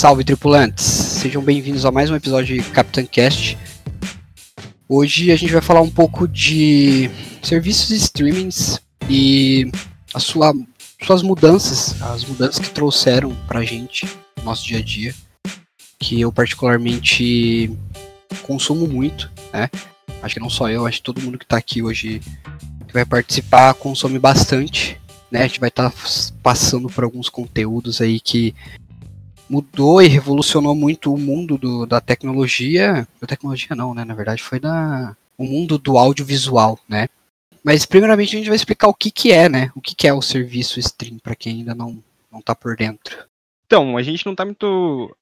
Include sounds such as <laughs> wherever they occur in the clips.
Salve tripulantes, sejam bem-vindos a mais um episódio de Capitã Cast. Hoje a gente vai falar um pouco de serviços de streamings e sua, suas mudanças, as mudanças que trouxeram pra gente no nosso dia a dia, que eu particularmente consumo muito, né? Acho que não só eu, acho que todo mundo que tá aqui hoje que vai participar consome bastante, né? A gente vai estar tá passando por alguns conteúdos aí que mudou e revolucionou muito o mundo do, da tecnologia. Da tecnologia não, né? Na verdade foi da o mundo do audiovisual, né? Mas primeiramente a gente vai explicar o que que é, né? O que que é o serviço stream para quem ainda não não tá por dentro. Então, a gente não tá muito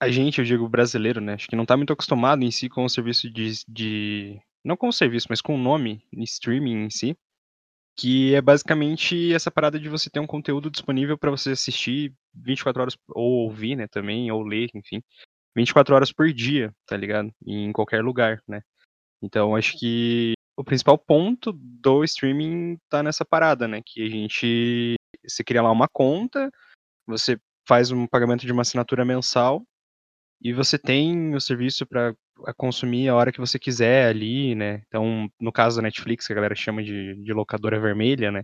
a gente, eu digo brasileiro, né? Acho que não tá muito acostumado em si com o serviço de, de não com o serviço, mas com o nome streaming em si que é basicamente essa parada de você ter um conteúdo disponível para você assistir 24 horas, ou ouvir, né, também, ou ler, enfim, 24 horas por dia, tá ligado? Em qualquer lugar, né? Então, acho que o principal ponto do streaming tá nessa parada, né? Que a gente, você cria lá uma conta, você faz um pagamento de uma assinatura mensal, e você tem o serviço para consumir a hora que você quiser ali, né? Então, no caso da Netflix, que a galera chama de, de locadora vermelha, né?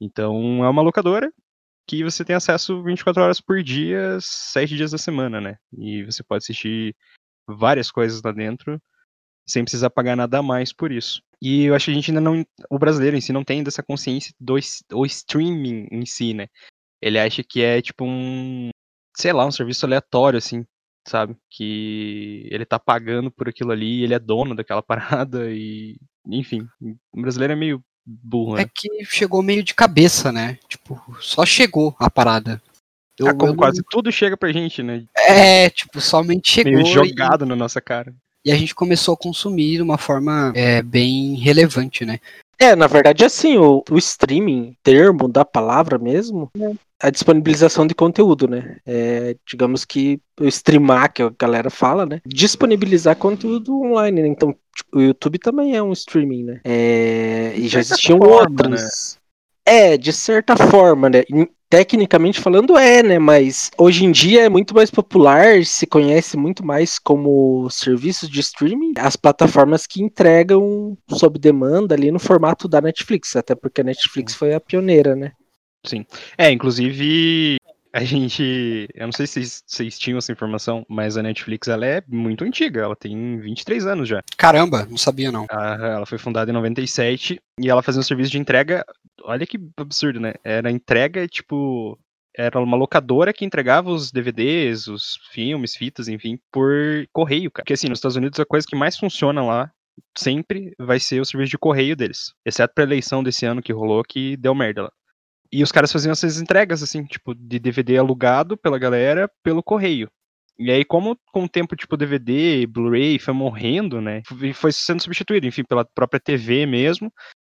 Então, é uma locadora que você tem acesso 24 horas por dia, 7 dias da semana, né? E você pode assistir várias coisas lá dentro sem precisar pagar nada a mais por isso. E eu acho que a gente ainda não. O brasileiro em si não tem dessa consciência do o streaming em si, né? Ele acha que é tipo um. Sei lá, um serviço aleatório, assim sabe? Que ele tá pagando por aquilo ali, ele é dono daquela <laughs> parada e, enfim, o brasileiro é meio burro, né? É que chegou meio de cabeça, né? Tipo, só chegou a parada. Eu, ah, como eu quase não... tudo chega pra gente, né? É, tipo, somente chegou. Meio jogado e... na nossa cara. E a gente começou a consumir de uma forma é, bem relevante, né? É, na verdade, assim, o, o streaming, termo da palavra mesmo, é a disponibilização de conteúdo, né? É, digamos que o streamar, que a galera fala, né? Disponibilizar conteúdo online, né? Então, tipo, o YouTube também é um streaming, né? É, e já existiam forma, outros. Né? É, de certa forma, né? Tecnicamente falando é, né? Mas hoje em dia é muito mais popular, se conhece muito mais como serviços de streaming, as plataformas que entregam sob demanda ali no formato da Netflix, até porque a Netflix foi a pioneira, né? Sim. É, inclusive, a gente. Eu não sei se vocês, tinham essa informação, mas a Netflix ela é muito antiga, ela tem 23 anos já. Caramba, não sabia não. ela foi fundada em 97 e ela fazia um serviço de entrega. Olha que absurdo, né? Era entrega, tipo. Era uma locadora que entregava os DVDs, os filmes, fitas, enfim, por correio, cara. Porque assim, nos Estados Unidos a coisa que mais funciona lá sempre vai ser o serviço de correio deles. Exceto pra eleição desse ano que rolou, que deu merda lá. E os caras faziam essas entregas, assim, tipo, de DVD alugado pela galera pelo correio. E aí, como com o tempo, tipo, DVD, Blu-ray foi morrendo, né? Foi sendo substituído, enfim, pela própria TV mesmo.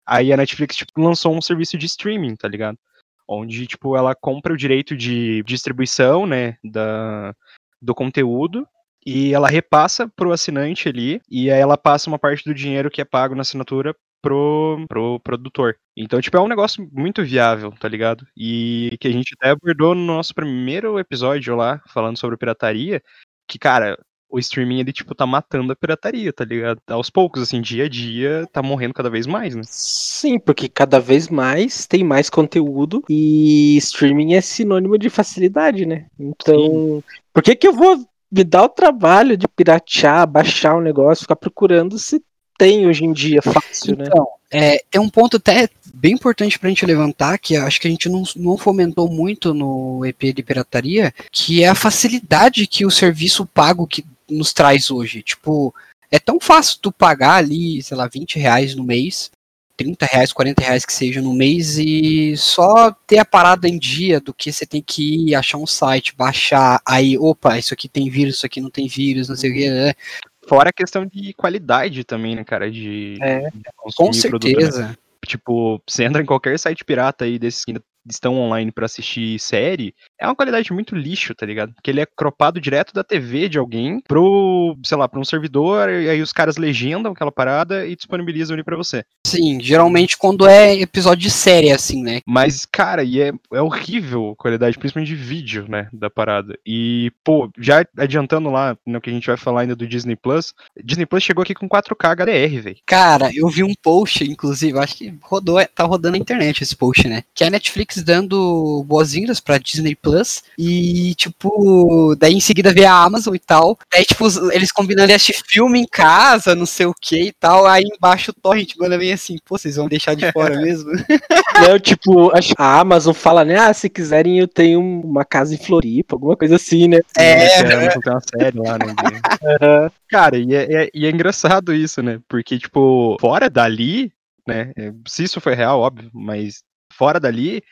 Aí a Netflix, tipo, lançou um serviço de streaming, tá ligado? Onde, tipo, ela compra o direito de distribuição, né, da, do conteúdo. E ela repassa pro assinante ali, e aí ela passa uma parte do dinheiro que é pago na assinatura pro, pro produtor. Então, tipo, é um negócio muito viável, tá ligado? E que a gente até abordou no nosso primeiro episódio lá, falando sobre pirataria, que, cara, o streaming, ele, tipo, tá matando a pirataria, tá ligado? Aos poucos, assim, dia a dia, tá morrendo cada vez mais, né? Sim, porque cada vez mais tem mais conteúdo e streaming é sinônimo de facilidade, né? Então, Sim. por que que eu vou me dar o trabalho de piratear, baixar um negócio, ficar procurando se tem hoje em dia fácil, né? Então, é, tem um ponto até bem importante para a gente levantar, que acho que a gente não, não fomentou muito no EP de pirataria, que é a facilidade que o serviço pago que nos traz hoje. Tipo, é tão fácil tu pagar ali, sei lá, 20 reais no mês, 30 reais, 40 reais que seja no mês e só ter a parada em dia do que você tem que ir, achar um site, baixar, aí, opa, isso aqui tem vírus, isso aqui não tem vírus, não sei o que, né? Fora a questão de qualidade também, né, cara? De, é, de com certeza. Produto, né? Tipo, você entra em qualquer site pirata aí desses que estão online para assistir série, é uma qualidade muito lixo, tá ligado? Porque ele é cropado direto da TV de alguém pro, sei lá, pra um servidor, e aí os caras legendam aquela parada e disponibilizam ele para você. Sim, geralmente quando é episódio de série, assim, né? Mas, cara, e é, é horrível a qualidade, principalmente de vídeo, né, da parada. E, pô, já adiantando lá no que a gente vai falar ainda do Disney Plus, Disney Plus chegou aqui com 4K HDR, velho. Cara, eu vi um post, inclusive, acho que rodou, tá rodando na internet esse post, né? Que a Netflix dando boas-vindas pra Disney Plus e, tipo, daí em seguida vê a Amazon e tal. Daí, tipo, eles combinando assistir filme em casa, não sei o que e tal. Aí embaixo o torrent manda bem assim, pô, vocês vão deixar de fora <laughs> mesmo? Não, tipo, a Amazon fala, né? Ah, se quiserem eu tenho uma casa em Floripa, alguma coisa assim, né? É, é tem uma série lá, né? <laughs> Cara, e é, é, e é engraçado isso, né? Porque, tipo, fora dali, né? Se isso foi real, óbvio, mas fora dali,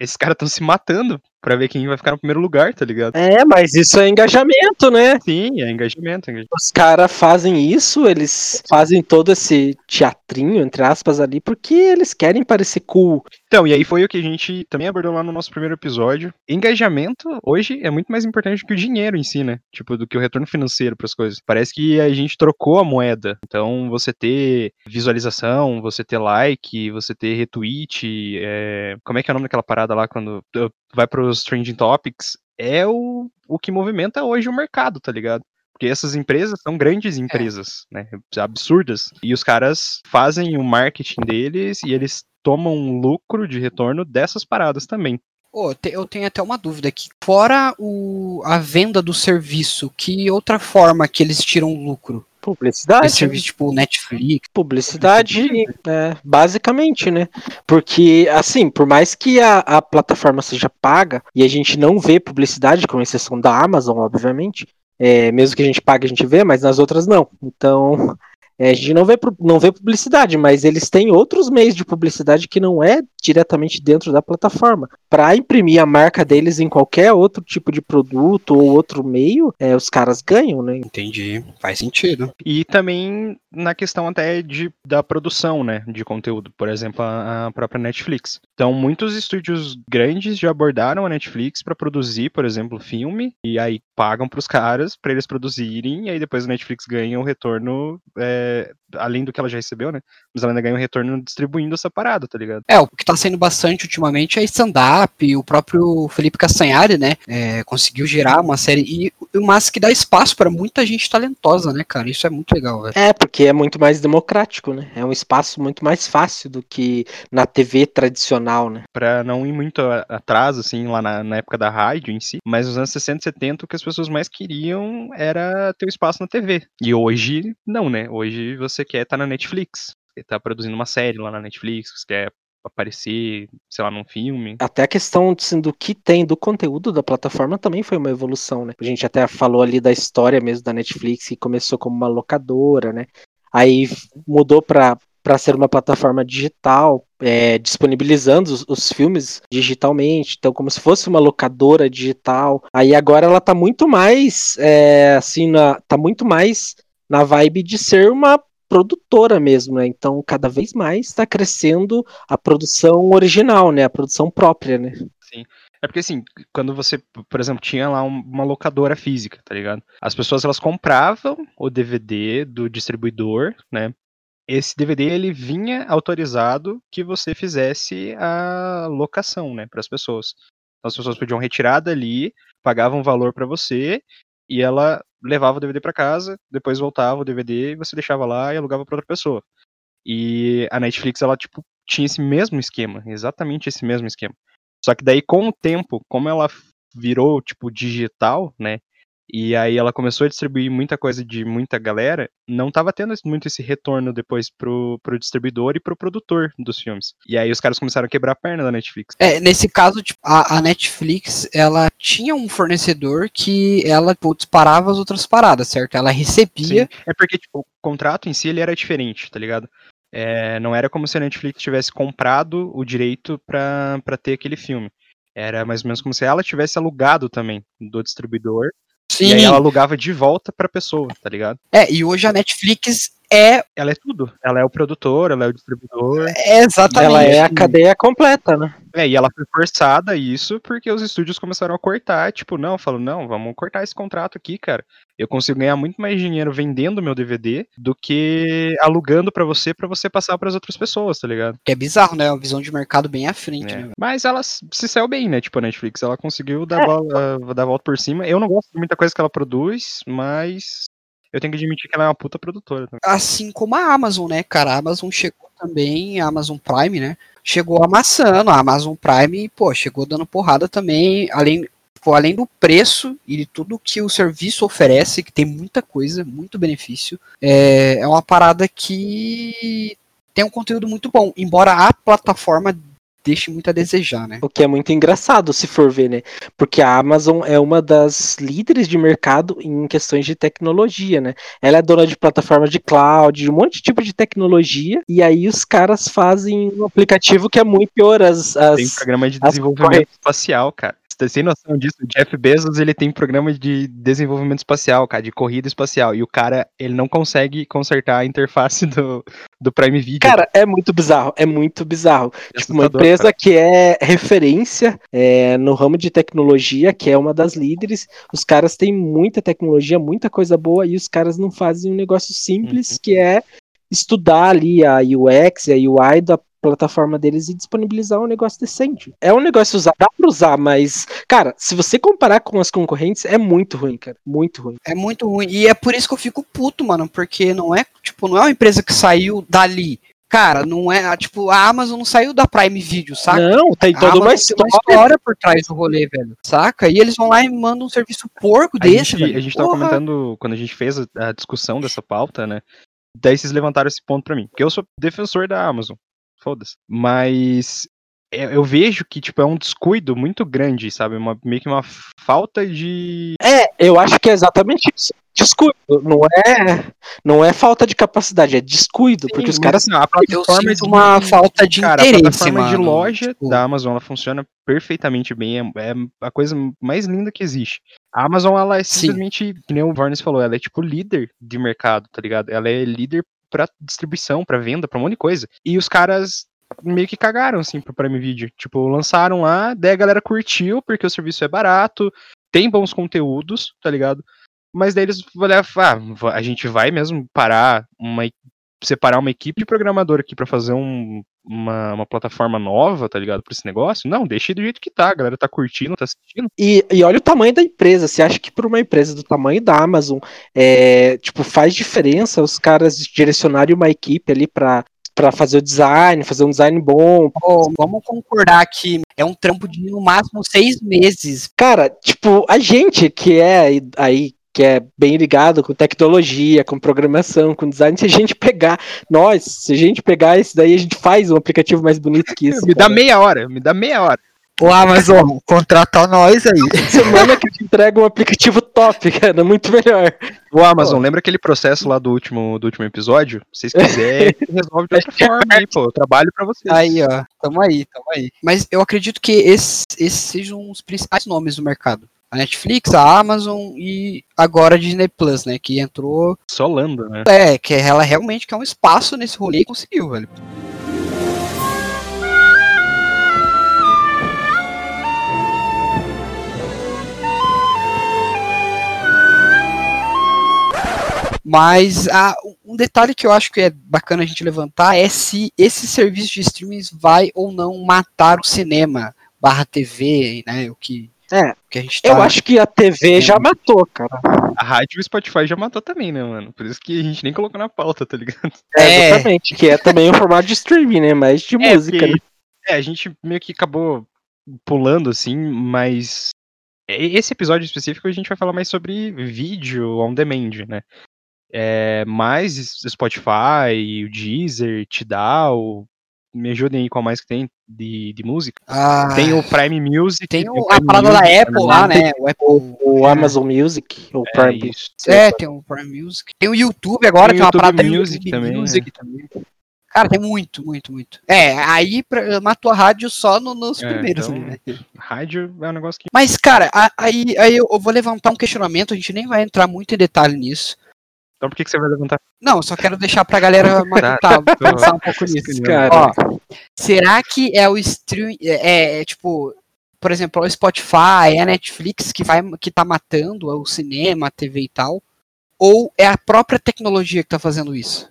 esses caras estão se matando para ver quem vai ficar no primeiro lugar, tá ligado? É, mas isso é engajamento, né? Sim, é engajamento. É engajamento. Os caras fazem isso, eles fazem todo esse teatrinho, entre aspas, ali, porque eles querem parecer cool. Então, e aí foi o que a gente também abordou lá no nosso primeiro episódio. Engajamento hoje é muito mais importante do que o dinheiro em si, né? Tipo, do que o retorno financeiro para as coisas. Parece que a gente trocou a moeda. Então, você ter visualização, você ter like, você ter retweet, é... como é que é o nome daquela parada lá quando vai pros trending topics, é o, o que movimenta hoje o mercado, tá ligado? Porque essas empresas são grandes é. empresas, é. né? Absurdas. E os caras fazem o marketing deles e eles tomam um lucro de retorno dessas paradas também. Oh, eu tenho até uma dúvida aqui. Fora o, a venda do serviço, que outra forma que eles tiram lucro? Publicidade. Esse serviço tipo Netflix. Publicidade, é, basicamente, né? Porque, assim, por mais que a, a plataforma seja paga e a gente não vê publicidade, com exceção da Amazon, obviamente, é, mesmo que a gente pague, a gente vê, mas nas outras não. Então, é, a gente não vê, não vê publicidade, mas eles têm outros meios de publicidade que não é diretamente dentro da plataforma. Para imprimir a marca deles em qualquer outro tipo de produto ou outro meio, é, os caras ganham, né? Entendi, faz sentido. E também na questão até de, da produção, né, de conteúdo, por exemplo, a, a própria Netflix. Então, muitos estúdios grandes já abordaram a Netflix para produzir, por exemplo, filme, e aí pagam para os caras para eles produzirem, e aí depois a Netflix ganha o retorno, é, além do que ela já recebeu, né? Mas ela ainda ganha o retorno distribuindo essa parada, tá ligado? É, o que tá sendo bastante ultimamente é stand-up, o próprio Felipe Castanhari, né? É, conseguiu gerar uma série, e o mais que dá espaço para muita gente talentosa, né, cara? Isso é muito legal, velho. É, porque é muito mais democrático, né? É um espaço muito mais fácil do que na TV tradicional, né? Pra não ir muito atrás, assim, lá na, na época da rádio em si, mas nos anos 60 e 70 o que as pessoas mais queriam era ter um espaço na TV. E hoje, não, né? Hoje você quer estar tá na Netflix. Tá produzindo uma série lá na Netflix, quer aparecer, sei lá, num filme. Até a questão assim, do que tem do conteúdo da plataforma também foi uma evolução, né? A gente até falou ali da história mesmo da Netflix, que começou como uma locadora, né? Aí mudou para para ser uma plataforma digital, é, disponibilizando os, os, filmes digitalmente, então como se fosse uma locadora digital. Aí agora ela tá muito mais, é, assim, tá muito mais na vibe de ser uma produtora mesmo, né? Então cada vez mais está crescendo a produção original, né? A produção própria, né? Sim. É porque assim, quando você, por exemplo, tinha lá uma locadora física, tá ligado? As pessoas elas compravam o DVD do distribuidor, né? Esse DVD ele vinha autorizado que você fizesse a locação, né, para as pessoas. Então as pessoas podiam retirar dali, pagavam um valor para você e ela levava o DVD para casa, depois voltava o DVD e você deixava lá e alugava para outra pessoa. E a Netflix ela tipo tinha esse mesmo esquema, exatamente esse mesmo esquema. Só que daí, com o tempo, como ela virou, tipo, digital, né? E aí ela começou a distribuir muita coisa de muita galera, não estava tendo muito esse retorno depois pro, pro distribuidor e pro produtor dos filmes. E aí os caras começaram a quebrar a perna da Netflix. É, nesse caso, tipo, a, a Netflix, ela tinha um fornecedor que ela pô, disparava as outras paradas, certo? Ela recebia. Sim. É porque, tipo, o contrato em si ele era diferente, tá ligado? É, não era como se a Netflix tivesse comprado o direito para ter aquele filme. Era mais ou menos como se ela tivesse alugado também do distribuidor. Sim. E aí ela alugava de volta pra pessoa, tá ligado? É, e hoje a Netflix é. Ela é tudo. Ela é o produtor, ela é o distribuidor. É exatamente. Ela é a cadeia completa, né? É, e ela foi forçada a isso porque os estúdios começaram a cortar, tipo, não, falou, não, vamos cortar esse contrato aqui, cara. Eu consigo ganhar muito mais dinheiro vendendo meu DVD do que alugando pra você pra você passar pras outras pessoas, tá ligado? Que é bizarro, né? Uma visão de mercado bem à frente, É. né? Mas ela se saiu bem, né? Tipo, a Netflix, ela conseguiu dar, bola- <laughs> dar a volta por cima. Eu não gosto de muita coisa que ela produz, mas eu tenho que admitir que ela é uma puta produtora também. Assim como a Amazon, né, cara? A Amazon chegou também, a Amazon Prime, né? Chegou amassando, a Amazon Prime, pô, chegou dando porrada também, além, pô, além do preço e de tudo que o serviço oferece, que tem muita coisa, muito benefício, é, é uma parada que tem um conteúdo muito bom, embora a plataforma deixe muito a desejar, né? O que é muito engraçado se for ver, né? Porque a Amazon é uma das líderes de mercado em questões de tecnologia, né? Ela é dona de plataformas de cloud, de um monte de tipo de tecnologia, e aí os caras fazem um aplicativo que é muito pior. As, as- Tem programa de as desenvolvimento espacial, cara. Você tem noção disso? O Jeff Bezos, ele tem programa de desenvolvimento espacial, cara, de corrida espacial. E o cara, ele não consegue consertar a interface <laughs> do, do Prime Video. Cara, é muito bizarro, é muito bizarro. É Tipo, uma empresa cara. que é referência é, no ramo de tecnologia, que é uma das líderes. Os caras têm muita tecnologia, muita coisa boa, e os caras não fazem um negócio simples Uhum. que é estudar ali a UX e a UI da plataforma deles e disponibilizar um negócio decente. É um negócio usar, dá pra usar, mas, cara, se você comparar com as concorrentes, é muito ruim, cara. Muito ruim. É muito ruim. E é por isso que eu fico puto, mano. Porque não é, tipo, não é uma empresa que saiu dali. Cara, não é. Tipo, a Amazon não saiu da Prime Video, saca? Não, tem A toda uma história. história por trás do rolê, velho. Saca? E eles vão lá e mandam um serviço porco A desse, gente, velho. a gente tava Porra. comentando, quando a gente fez a, a discussão dessa pauta, né? Daí vocês levantaram esse ponto pra mim. Porque eu sou defensor da Amazon. Foda-se. Mas eu, vejo que, tipo, é um descuido muito grande, sabe? Uma, meio que uma falta de. É, eu acho que é exatamente isso. Descuido, não é, não é falta de capacidade, é descuido, porque os Sim, caras não, a plataforma sinto uma falta de cara, interesse, a plataforma de mano. loja Tipo, da Amazon ela funciona perfeitamente bem. É, é a coisa mais linda que existe. A Amazon, ela é Sim. simplesmente, que nem o Varnes falou, ela é tipo líder de mercado, tá ligado? Ela é líder pra distribuição, pra venda, pra um monte de coisa. E os caras meio que cagaram, assim, pro Prime Video. Tipo, lançaram lá, daí a galera curtiu, porque o serviço é barato, tem bons conteúdos, tá ligado? Mas daí eles olharam, ah, a gente vai mesmo parar uma separar uma equipe de programador aqui pra fazer um- uma, uma plataforma nova, tá ligado? Pra esse negócio? Não, deixa do jeito que tá, a galera tá curtindo, tá assistindo. E, e olha o tamanho da empresa. Você acha que por uma empresa do tamanho da Amazon, é, tipo, faz diferença os caras direcionarem uma equipe ali pra, pra fazer o design, fazer um design bom? pô, vamos concordar que é um trampo de no máximo seis meses. Cara, tipo, a gente que é aí que é bem ligado com tecnologia, com programação, com design, se a gente pegar, nós, se a gente pegar esse daí, a gente faz um aplicativo mais bonito que isso. <laughs> me dá cara. meia hora, me dá meia hora. Ô, Amazon, contrata nós aí. <laughs> semana que te entrega um aplicativo top, cara, muito melhor. O Amazon, lembra aquele processo lá do último, do último episódio? Se vocês quiserem, resolve de outra <laughs> forma aí, pô. Eu trabalho pra vocês. Aí, ó. Tamo aí, tamo aí. Mas eu acredito que esses, esses sejam os principais nomes do mercado. A Netflix, a Amazon e agora a Disney Plus, né? Que entrou. Solando, né? É, que ela realmente quer um espaço nesse rolê e conseguiu, velho. Mas ah, um detalhe que eu acho que é bacana a gente levantar é se esse serviço de streaming vai ou não matar o cinema barra TV, né? O que, É, o que a gente tá. Eu acho que a TV já matou, cara. A rádio e o Spotify já matou também, né, mano? Por isso que a gente nem colocou na pauta, tá ligado? <laughs> É, É. exatamente. Que é também um formato de streaming, né? Mais de É, música, porque- né? É, a gente meio que acabou pulando, assim, mas. Esse episódio específico a gente vai falar mais sobre vídeo on demand, né? É, mais Spotify, o Deezer, Tidal. Me ajudem aí qual mais que tem de, de música. Ah, Tem o Prime Music. tem o o- a parada da Music Apple também. lá, né? O Apple. O Amazon Music, o É Prime. isso. É, tem o Prime Music. Tem o YouTube agora, Tem que é uma parada Music YouTube também? Music também. Cara, tem muito, muito, muito. É, aí pra, matou a rádio só no- nos É, primeiros então- né? Rádio é um negócio que. Mas, cara, a- aí, aí eu eu vou levantar um questionamento, a gente nem vai entrar muito em detalhe nisso. Então por que, que você vai levantar? Não, eu só quero deixar pra galera <laughs> matutar, tô- pensar um pouco nisso. Cara, Ó, será que é o stream. É, é, tipo, por exemplo, é o Spotify, é a Netflix que, vai, que tá matando é o cinema, a TV e tal? Ou é a própria tecnologia que tá fazendo isso?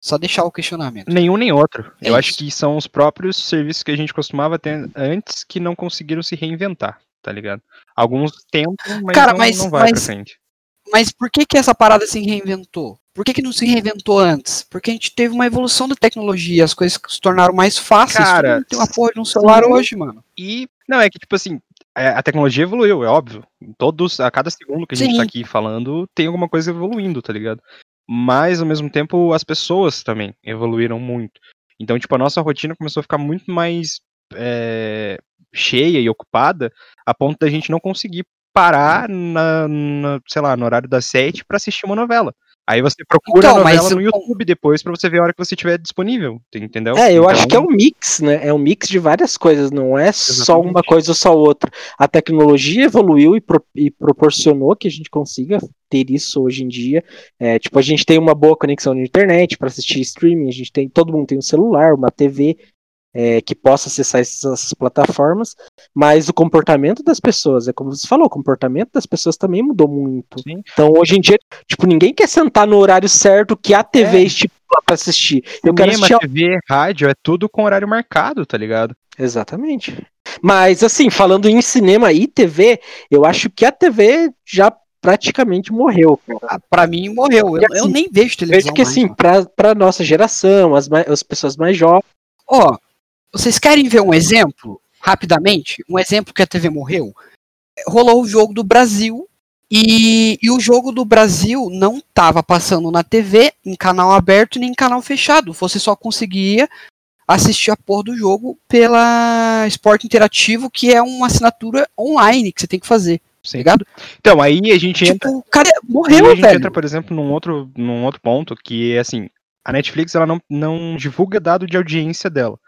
Só deixar o questionamento. Nenhum nem outro. É Eu acho isso. que são os próprios serviços que a gente costumava ter antes que não conseguiram se reinventar, tá ligado? Alguns tentam, mas, Cara, não, mas- não vai pra mas- frente. Mas por que, que essa parada se reinventou? Por que, que não se reinventou antes? Porque a gente teve uma evolução da tecnologia, as coisas se tornaram mais fáceis. Cara, tem uma porra de um celular sim. hoje, mano. E, não, é que, tipo assim, é, a tecnologia evoluiu, é óbvio. Todos, a cada segundo que a gente Sim. tá aqui falando, tem alguma coisa evoluindo, tá ligado? Mas, ao mesmo tempo, as pessoas também evoluíram muito. Então, tipo, a nossa rotina começou a ficar muito mais é, cheia e ocupada, a ponto da gente não conseguir parar na, na, sei lá, no horário das sete pra assistir uma novela. Aí você procura Então, a novela mas no YouTube depois pra você ver a hora que você tiver disponível, entendeu? É, eu acho que é Então, um mix, né? É um mix de várias coisas, não é só Exatamente. uma coisa ou só outra. A tecnologia evoluiu e, pro- e proporcionou que a gente consiga ter isso hoje em dia. É, tipo, a gente tem uma boa conexão na internet para assistir streaming, a gente tem, todo mundo tem um celular, uma TV é, que possa acessar essas, plataformas, mas o comportamento das pessoas, é como você falou, o comportamento das pessoas também mudou muito. Sim. Então, hoje em dia, tipo, ninguém quer sentar no horário certo que a TV É. estipula para assistir. Eu quero Cinema, assistir TV, rádio, é tudo com horário marcado, tá ligado? Exatamente. Mas assim, falando em cinema e TV, eu acho que a TV já praticamente morreu. cara. Ah, Pra mim, morreu. Eu, assim, eu nem vejo televisão Vejo que mais, assim, mano. pra, pra nossa geração, as, as pessoas mais jovens, Ó, vocês querem ver um exemplo? Rapidamente? Um exemplo que a TV morreu? Rolou o jogo do Brasil e, e o jogo do Brasil não tava passando na TV, em canal aberto nem em canal fechado. Você só conseguia assistir a porra do jogo pela Esporte Interativo, que é uma assinatura online que você tem que fazer, tá Sim. ligado? Então, aí a gente entra. Tipo, cara, aí morreu, a gente velho. entra, por exemplo, num outro, num outro ponto, que é assim, a Netflix ela não, não divulga dado de audiência dela.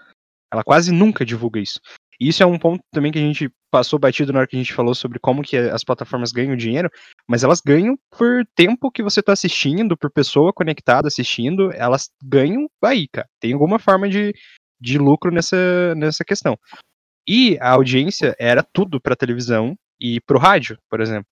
Ela quase nunca divulga isso. E isso é um ponto também que a gente passou batido na hora que a gente falou sobre como que as plataformas ganham dinheiro, mas elas ganham por tempo que você tá assistindo, por pessoa conectada assistindo, elas ganham aí, cara. Tem alguma forma de, de lucro nessa, nessa questão. E a audiência era tudo pra televisão e pro rádio, por exemplo.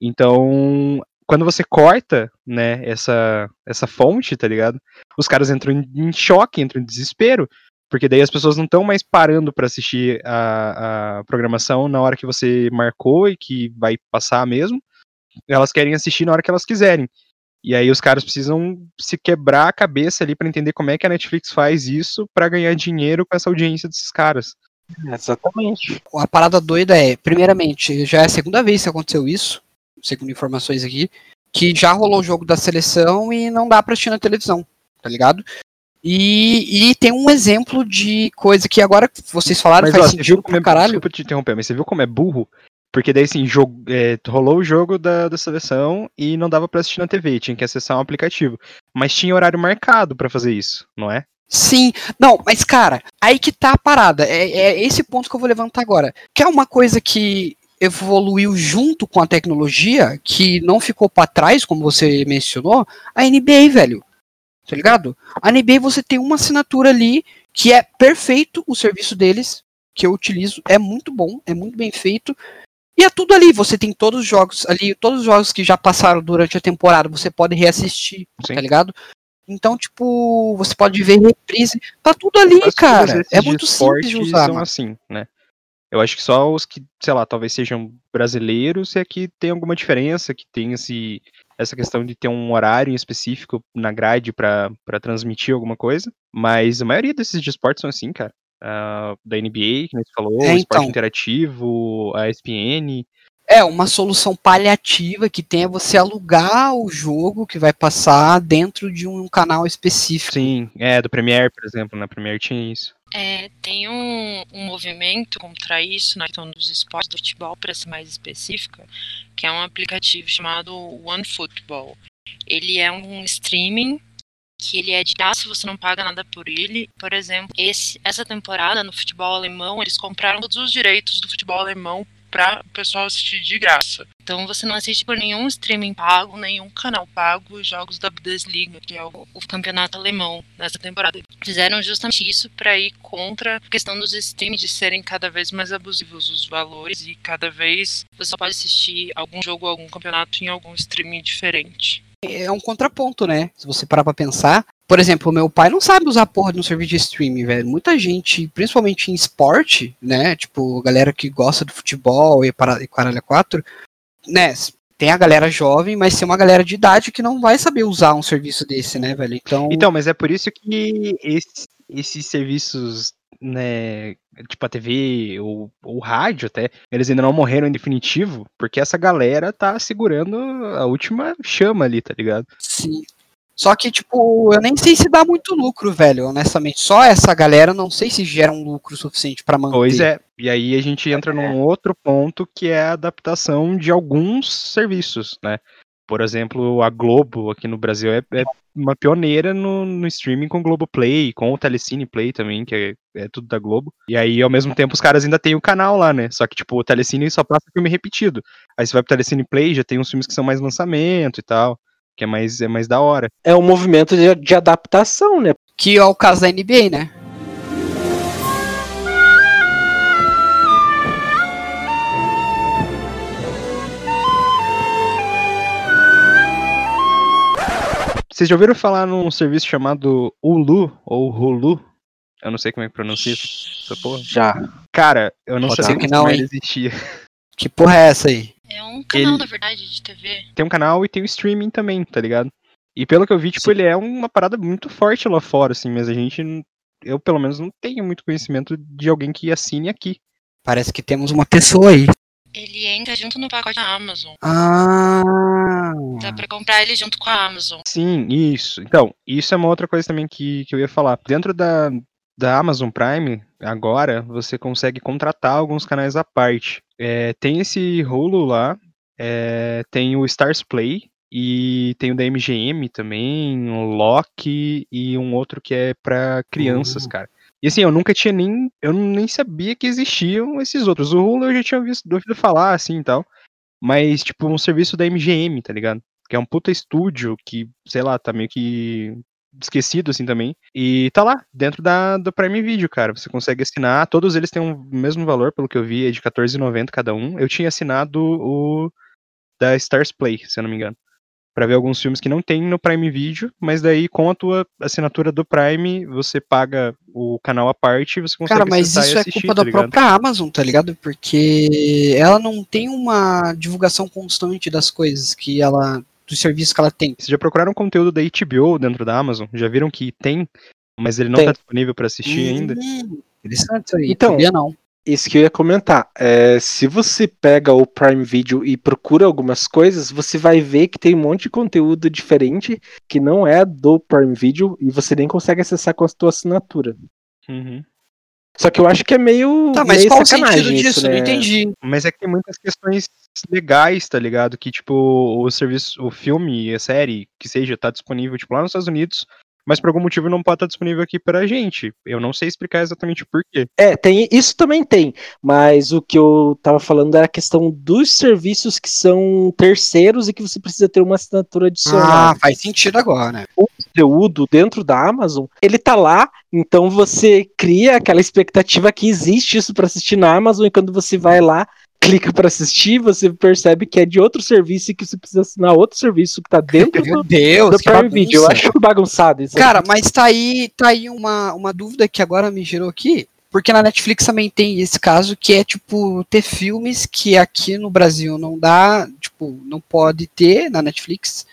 Então, quando você corta, né, essa, essa fonte, tá ligado? Os caras entram em choque, entram em desespero, porque daí as pessoas não estão mais parando pra assistir a, a programação na hora que você marcou e que vai passar mesmo. Elas querem assistir na hora que elas quiserem. E aí os caras precisam se quebrar a cabeça ali pra entender como é que a Netflix faz isso pra ganhar dinheiro com essa audiência desses caras. exatamente. a parada doida é, primeiramente, já é a segunda vez que aconteceu isso, segundo informações aqui, que já rolou o jogo da seleção e não dá pra assistir na televisão, tá ligado? E, e tem um exemplo de coisa que agora vocês falaram Mas faz ó, você viu sentido como é, caralho. desculpa te interromper, mas você viu como é burro? Porque daí assim, jogo, é, rolou o jogo da, da seleção e não dava pra assistir na TV, tinha que acessar um aplicativo. Mas tinha horário marcado pra fazer isso, não é? Sim, não, mas cara, aí que tá a parada. É, é esse ponto que eu vou levantar agora. Que é uma coisa que evoluiu junto com a tecnologia, que não ficou pra trás, como você mencionou, a NBA, velho. Tá ligado? A NBA você tem uma assinatura ali que é perfeito o serviço deles, que eu utilizo, é muito bom, é muito bem feito. E é tudo ali, você tem todos os jogos ali, todos os jogos que já passaram durante a temporada, você pode reassistir, Sim. tá ligado? Então, tipo, você pode ver reprise, tá tudo ali, todos cara. É muito simples de usar, são mano. assim, né? Eu acho que só os que, sei lá, talvez sejam brasileiros é que tem alguma diferença, que tem esse, essa questão de ter um horário específico na grade pra transmitir alguma coisa. Mas a maioria desses de esporte são assim, cara. Ah, da NBA, que você falou, É, o esporte então. interativo, a ESPN. É, uma solução paliativa que tem é você alugar o jogo que vai passar dentro de um canal específico. Sim, é, do Premiere, por exemplo, na Premiere tinha isso. É, tem um, um movimento contra isso na questão dos esportes do futebol, para ser mais específica, que é um aplicativo chamado OneFootball. Ele é um streaming que ele é de graça, você não paga nada por ele. Por exemplo, esse, essa temporada no futebol alemão, eles compraram todos os direitos do futebol alemão para o pessoal assistir de graça. Então você não assiste por nenhum streaming pago, nenhum canal pago os jogos da Bundesliga, que é o, o campeonato alemão nessa temporada. Fizeram justamente isso para ir contra a questão dos streams de serem cada vez mais abusivos os valores e cada vez você só pode assistir algum jogo, algum campeonato em algum streaming diferente. É um contraponto, né? Se você parar pra pensar. Por exemplo, meu pai não sabe usar porra de um serviço de streaming, velho. Muita gente, principalmente em esporte, né? Tipo, galera que gosta do futebol e, para, e caralho 4, né? Tem a galera jovem, mas tem uma galera de idade que não vai saber usar um serviço desse, né, velho? Então, Então, mas é por isso que esse- esses serviços, né, tipo a TV ou o rádio até, eles ainda não morreram em definitivo, porque essa galera tá segurando a última chama ali, tá ligado? sim. Só que, tipo, eu nem sei se dá muito lucro, velho, honestamente. Só essa galera, não sei se gera um lucro suficiente pra manter. Pois é. E aí a gente entra num outro ponto que é a adaptação de alguns serviços, né? Por exemplo, a Globo aqui no Brasil é, é uma pioneira no, no streaming com o Globoplay, com o Telecine Play também, que é, é tudo da Globo. E aí, ao mesmo tempo, os caras ainda têm o canal lá, né? Só que, tipo, o Telecine só passa filme repetido. Aí você vai pro Telecine Play, já tem uns filmes que são mais lançamento e tal, que é mais, é mais da hora. É um movimento de, de adaptação, né? Que é o caso da NBA, né? Vocês já ouviram falar num serviço chamado Hulu, ou Hulu? Eu não sei como é que pronuncia essa porra. Já. Cara, eu não Pode sabia que não, existia. Que porra é essa aí? É um canal, Ele- na verdade, de TV. Tem um canal e tem o streaming também, tá ligado? E pelo que eu vi, tipo, Sim. ele é uma parada muito forte lá fora, assim, mas a gente, não- eu pelo menos não tenho muito conhecimento de alguém que assine aqui. Parece que temos uma pessoa aí. Ele entra junto no pacote da Amazon. Ah. Dá pra comprar ele junto com a Amazon. Sim, isso. Então, isso é uma outra coisa também que, que eu ia falar. Dentro da, da Amazon Prime, agora, você consegue contratar alguns canais à parte. É, tem esse Hulu lá, é, tem o Stars Play, e tem o da MGM também, o Loki e um outro que é pra crianças, Uh. cara. E assim, eu nunca tinha nem. Eu nem sabia que existiam esses outros. O Hulu eu já tinha visto, ouvido falar, assim e tal. Mas, tipo, um serviço da MGM, tá ligado? Que é um puta estúdio que, sei lá, tá meio que esquecido assim também. E tá lá, dentro da, do Prime Video, cara. Você consegue assinar. Todos eles têm o mesmo valor, pelo que eu vi, é de R$14,90 cada um. Eu tinha assinado o da Stars Play, se eu não me engano. Pra ver alguns filmes que não tem no Prime Video, mas daí com a tua assinatura do Prime, você paga o canal à parte e você consegue Cara, mas isso é assistir, culpa tá da ligado? própria Amazon, tá ligado? Porque ela não tem uma divulgação constante das coisas que ela. dos serviços que ela tem. Vocês já procuraram conteúdo da HBO dentro da Amazon? Já viram que tem, mas ele não Tem. tá disponível pra assistir ainda? Hum, Interessante isso aí. Então, não. Isso que eu ia comentar. É, se você pega o Prime Video e procura algumas coisas, você vai ver que tem um monte de conteúdo diferente que não é do Prime Video e você nem consegue acessar com a sua assinatura. Uhum. Só que eu acho que é meio, Tá, mas meio qual o sentido disso? isso, Não né? entendi. Mas é que tem muitas questões legais, tá ligado? Que, tipo, o serviço, o filme, a série, que seja, tá disponível, tipo, lá nos Estados Unidos, mas por algum motivo não pode estar disponível aqui pra gente. Eu não sei explicar exatamente o porquê. É, tem, isso também tem, mas o que eu tava falando era a questão dos serviços que são terceiros e que você precisa ter uma assinatura adicional. Ah, faz sentido agora. o conteúdo dentro da Amazon, ele tá lá, então você cria aquela expectativa que existe isso para assistir na Amazon e quando você vai lá, clica para assistir, você percebe que é de outro serviço e que você precisa assinar outro serviço que tá dentro Meu do, Deus, do Prime. Video. Eu acho bagunçado isso. Cara, mas tá aí, tá aí uma, uma dúvida que agora me gerou aqui. Porque na Netflix também tem esse caso que é, tipo, ter filmes que aqui no Brasil não dá, tipo, não pode ter na Netflix,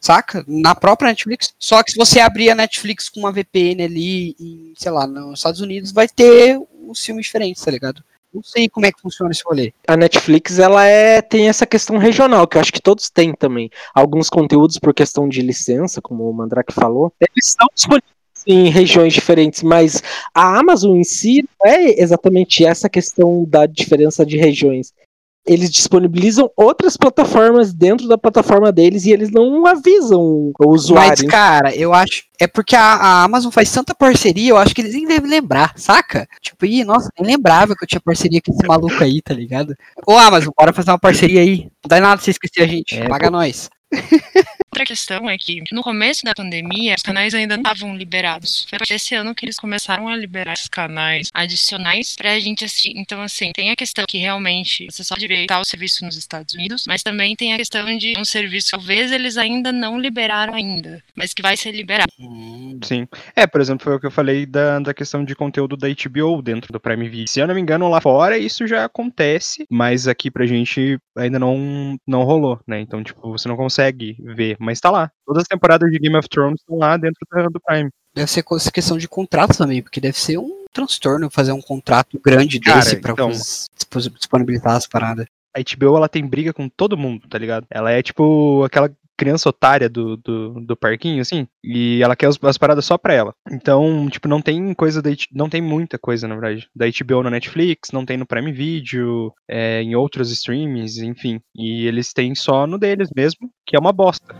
saca? Na própria Netflix. Só que se você abrir a Netflix com uma VPN ali, em, sei lá, nos Estados Unidos, vai ter os filmes diferentes, tá ligado? Não sei como é que funciona esse rolê. a Netflix ela é tem essa questão regional que eu acho que todos têm também. Alguns conteúdos por questão de licença, como o Mandrake falou, eles estão disponíveis em regiões diferentes, mas a Amazon em si não é exatamente essa questão da diferença de regiões. Eles disponibilizam outras plataformas dentro da plataforma deles e eles não avisam o usuário. Mas, cara, eu acho. É porque a, a Amazon faz tanta parceria, eu acho que eles nem devem lembrar, saca? Tipo, ih, nossa, nem lembrava que eu tinha parceria com esse maluco aí, tá ligado? Ô, Amazon, bora fazer uma parceria aí. Não dá nada se você esquecer a gente. É, Paga nós. Outra questão é que no começo da pandemia, os canais ainda não estavam liberados. Foi esse ano que eles começaram a liberar esses canais adicionais pra gente assistir. Então, assim, tem a questão que realmente você só deve o serviço nos Estados Unidos, mas também tem a questão de um serviço que talvez eles ainda não liberaram ainda, mas que vai ser liberado. Hum, Sim. É, por exemplo, foi o que eu falei da, da questão de conteúdo da HBO dentro do Prime Video. Se eu não me engano, lá fora isso já acontece, mas aqui pra gente ainda não, não rolou, né? Então, tipo, você não consegue ver, mas tá lá. Todas as temporadas de Game of Thrones estão lá dentro do, Prime. Deve ser questão de contrato também, porque deve ser um transtorno fazer um contrato grande Cara, desse pra então- disponibilizar as paradas. A HBO, ela tem briga com todo mundo, tá ligado? Ela é tipo aquela criança otária do, do, do parquinho, assim, e ela quer as, as paradas só pra ela. Então, tipo, não tem coisa da não tem muita coisa, na verdade, da HBO na Netflix, não tem no Prime Video, é, em outros streamings, enfim. E eles têm só no deles mesmo, que é uma bosta.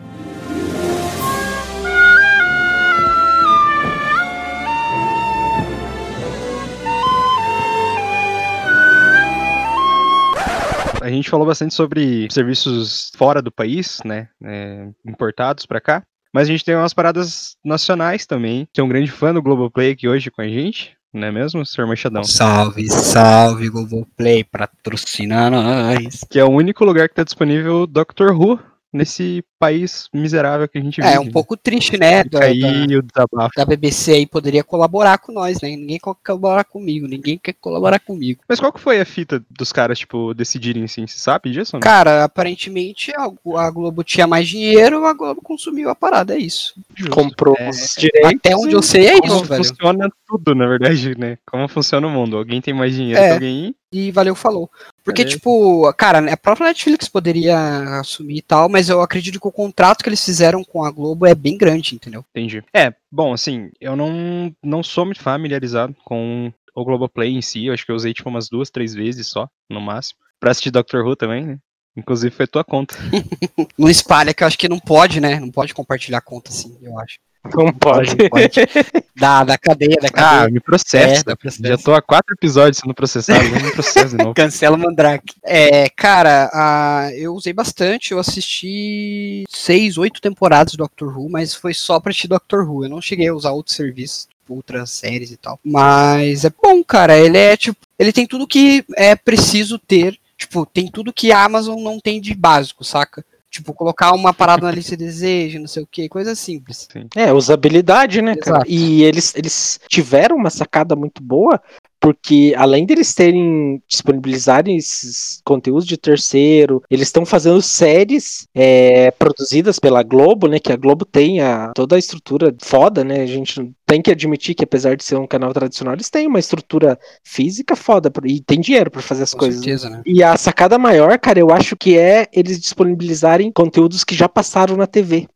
A gente falou bastante sobre serviços fora do país, né, é, importados pra cá. Mas a gente tem umas paradas nacionais também. Tem um grande fã do Globoplay aqui hoje com a gente, não é mesmo, Sr. Machadão? Salve, salve, Globoplay, patrocina nós. Que é o único lugar que tá disponível Doctor Who nesse país miserável que a gente vive. É, um pouco triste, né? Da, aí da, o desabafo. da BBC aí poderia colaborar com nós, né? Ninguém quer colaborar comigo, ninguém quer colaborar comigo. Mas qual que foi a fita dos caras, tipo, decidirem assim? Você sabe disso? Cara, aparentemente a, a Globo tinha mais dinheiro, a Globo consumiu a parada, é isso. Justo. Comprou É, os direitos. Até onde eu sei é Como isso, velho. funciona tudo, na verdade, né? Como funciona o mundo. Alguém tem mais dinheiro É. que alguém. E valeu, falou. Porque, Beleza. tipo, cara, a própria Netflix poderia assumir e tal, mas eu acredito que o contrato que eles fizeram com a Globo é bem grande, entendeu? Entendi. É, bom, assim, eu não, não sou muito familiarizado com o Globoplay em si. Eu acho que eu usei, tipo, umas duas, três vezes só, no máximo. Pra assistir Doctor Who também, né? Inclusive foi tua conta. <laughs> Não espalha, que eu acho que não pode, né? Não pode compartilhar conta assim, eu acho. Não pode. Não pode. Da, da cadeia, da Ah, cadeia. me processa. É, dá processo. Já tô há quatro episódios sendo processado, não me processa de novo. <laughs> Cancela o Mandrake. É, cara, a- eu usei bastante, eu assisti seis, oito temporadas do Doctor Who, mas foi só pra assistir Doctor Who. Eu não cheguei a usar outros serviços, tipo, outras séries e tal. Mas é bom, cara. Ele é tipo, ele tem tudo que é preciso ter. Tipo, tem tudo que a Amazon não tem de básico, saca? Tipo, colocar uma parada na lista de desejo, não sei o que, coisa simples. É, usabilidade, né, cara? Exato. E eles, eles tiveram uma sacada muito boa, porque além deles terem disponibilizarem esses conteúdos de terceiro, eles estão fazendo séries é, produzidas pela Globo, né? Que a Globo tem a, toda a estrutura foda, né? A gente tem que admitir que, apesar de ser um canal tradicional, eles têm uma estrutura física foda e tem dinheiro pra fazer as Com coisas. certeza, né? E a sacada maior, cara, eu acho que é eles disponibilizarem conteúdos que já passaram na TV.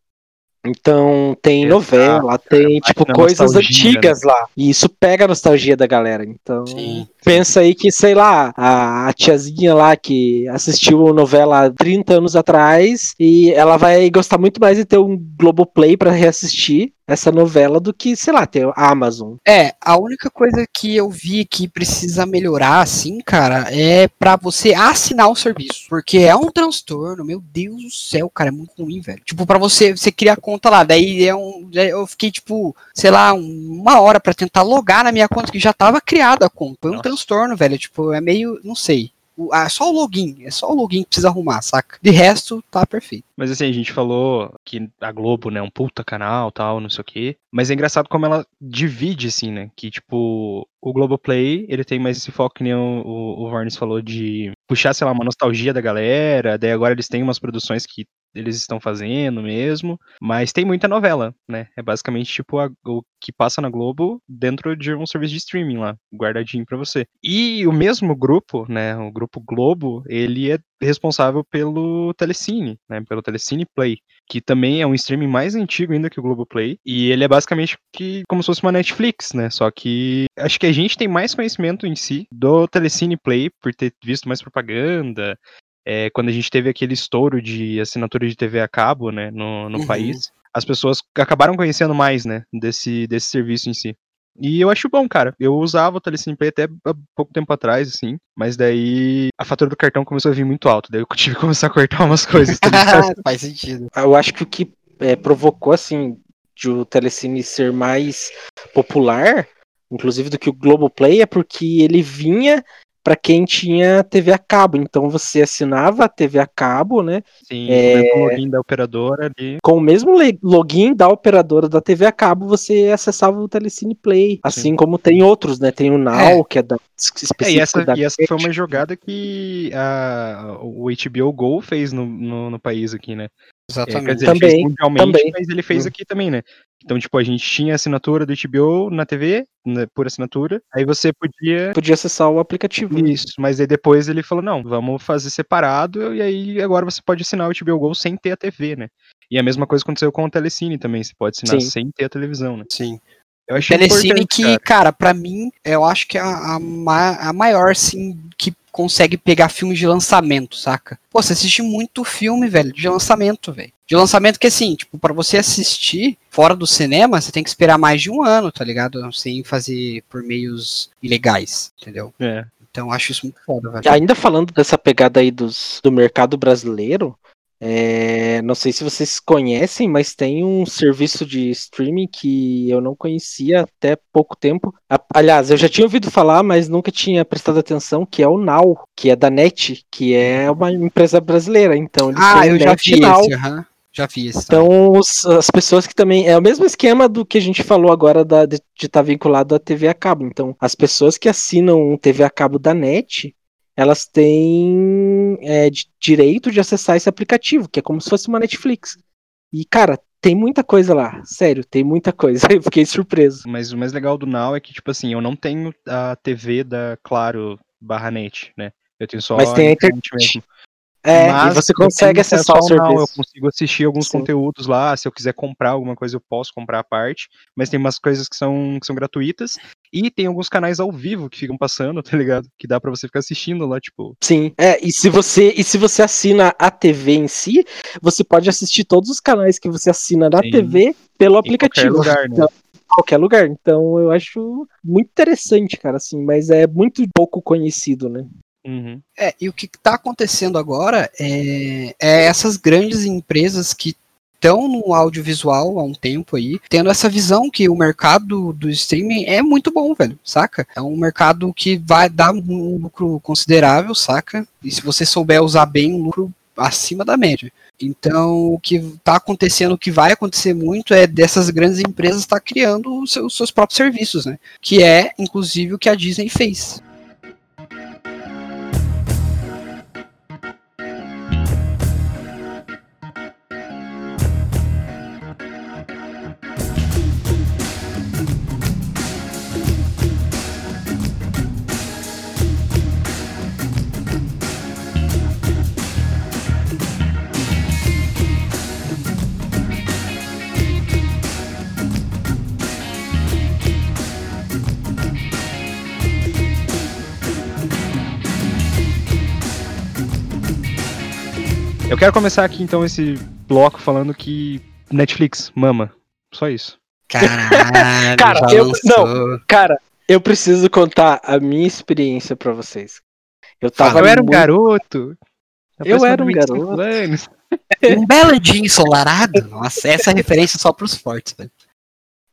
Então, tem Exato, novela, tem, tipo, coisas nostalgia, antigas lá. E isso pega a nostalgia da galera. Então, Sim. pensa aí que, sei lá, a, a tiazinha lá que assistiu a novela há 30 anos atrás e ela vai gostar muito mais de ter um Globoplay pra reassistir essa novela do que, sei lá, ter a Amazon. É, a única coisa que eu vi que precisa melhorar, assim, cara, é pra você assinar o serviço. Porque é um transtorno, meu Deus do céu, cara, é muito ruim, velho. Tipo, pra você, você cria a conta lá, daí é um. daí Eu fiquei, tipo, sei lá, um- uma hora pra tentar logar na minha conta que já tava criada a conta. Foi um Nossa. transtorno, velho. Tipo, é meio. não sei. Ah, só o login, é só o login que precisa arrumar, saca? De resto, tá perfeito. Mas assim, a gente falou que a Globo, né, é um puta canal, tal, não sei o quê. Mas é engraçado como ela divide, assim, né? Que, tipo, o Globoplay, ele tem mais esse foco, que nem o, o, o Varnes falou, de puxar, sei lá, uma nostalgia da galera. Daí agora eles têm umas produções que eles estão fazendo mesmo, mas tem muita novela, né? É basicamente tipo a, o que passa na Globo dentro de um serviço de streaming lá, guardadinho para você. E o mesmo grupo, né, o grupo Globo, ele é responsável pelo Telecine, né, pelo Telecine Play, que também é um streaming mais antigo ainda que o Globo Play, e ele é basicamente que, como se fosse uma Netflix, né, só que acho que a gente tem mais conhecimento em si do Telecine Play por ter visto mais propaganda, é, quando a gente teve aquele estouro de assinatura de TV a cabo, né, no, no uhum. país, as pessoas acabaram conhecendo mais, né, desse, desse serviço em si. E eu acho bom, cara. Eu usava o Telecine Play até há pouco tempo atrás, assim. Mas daí a fatura do cartão começou a vir muito alto. Daí eu <laughs> tive que começar a cortar umas coisas. Tá <laughs> Faz sentido. Eu acho que o que é, provocou, assim, de o Telecine ser mais popular, inclusive do que o Globoplay, é porque ele vinha para quem tinha TV a cabo. Então você assinava a TV a cabo, né? Sim, é... com o login da operadora ali. Com o mesmo login da operadora da TV a cabo, você acessava o Telecine Play. Assim Sim. como tem outros, né? Tem o Now, é. que é da é, e essa, da e essa foi uma jogada que a, o HBO Go fez no, no, no país aqui, né? Exatamente. É, quer dizer, também, ele fez mundialmente, também. mas ele fez aqui também, né? Então, tipo, a gente tinha assinatura do HBO na TV, né, por assinatura, aí você podia... Podia acessar o aplicativo. Né? Isso, mas aí depois ele falou, não, vamos fazer separado, e aí agora você pode assinar o HBO Go sem ter a TV, né? E a mesma coisa aconteceu com o Telecine também, você pode assinar Sim. sem ter a televisão, né? Sim. Eu achei Telecine que, cara. cara, pra mim, eu acho que é a, a, a maior, sim, que consegue pegar filmes de lançamento, saca? Pô, você assiste muito filme, velho, de lançamento, velho. De lançamento que assim, tipo, para você assistir fora do cinema, você tem que esperar mais de um ano, tá ligado? Sem fazer por meios ilegais, entendeu? É. Então acho isso muito foda, velho. Ainda falando dessa pegada aí dos, do mercado brasileiro, é, não sei se vocês conhecem, mas tem um serviço de streaming que eu não conhecia até pouco tempo. Aliás, eu já tinha ouvido falar, mas nunca tinha prestado atenção, que é o Now, que é da NET, que é uma empresa brasileira. Então, ah, eu já vi Now. esse, uhum. Já vi esse. Então, os, as pessoas que também. É o mesmo esquema do que a gente falou agora da, de estar tá vinculado à TV a cabo. Então, as pessoas que assinam TV a cabo da NET, elas têm é, direito de acessar esse aplicativo, que é como se fosse uma Netflix. E, cara, tem muita coisa lá. Sério, tem muita coisa. <laughs> Eu fiquei surpreso. Mas o mais legal do Now é que, tipo assim, eu não tenho a TV da Claro barra net, né? Eu tenho só Mas tem a internet mesmo. É, Mas e você consegue acessar o serviço. Não, eu consigo assistir alguns Sim. conteúdos lá. Se eu quiser comprar alguma coisa, eu posso comprar a parte. Mas tem umas coisas que são, que são gratuitas. E tem alguns canais ao vivo que ficam passando, <laughs> tá ligado? Que dá para você ficar assistindo lá, tipo. Sim, é, e se você e se você assina a TV em si, você pode assistir todos os canais que você assina na. TV pelo aplicativo. Qualquer lugar, né? Então, qualquer lugar. Então eu acho muito interessante, cara, assim, mas é muito pouco conhecido, né? Uhum. É, e o que está acontecendo agora é, é essas grandes empresas que estão no audiovisual há um tempo aí, tendo essa visão que o mercado do streaming é muito bom, velho, saca? É um mercado que vai dar um lucro considerável, saca? E se você souber usar bem, um lucro acima da média. Então, o que está acontecendo, o que vai acontecer muito é dessas grandes empresas estar tá criando os seus, os seus próprios serviços, né? Que é, inclusive, o que a Disney fez. Eu quero começar aqui então esse bloco falando que Netflix mama. Só isso. Caralho, <laughs> cara, eu, não, cara, eu preciso contar a minha experiência para vocês. Eu tava. Eu era um garoto. Eu era um garoto. Anos. <laughs> Um belo dia ensolarado. Nossa, essa é referência só pros fortes, velho.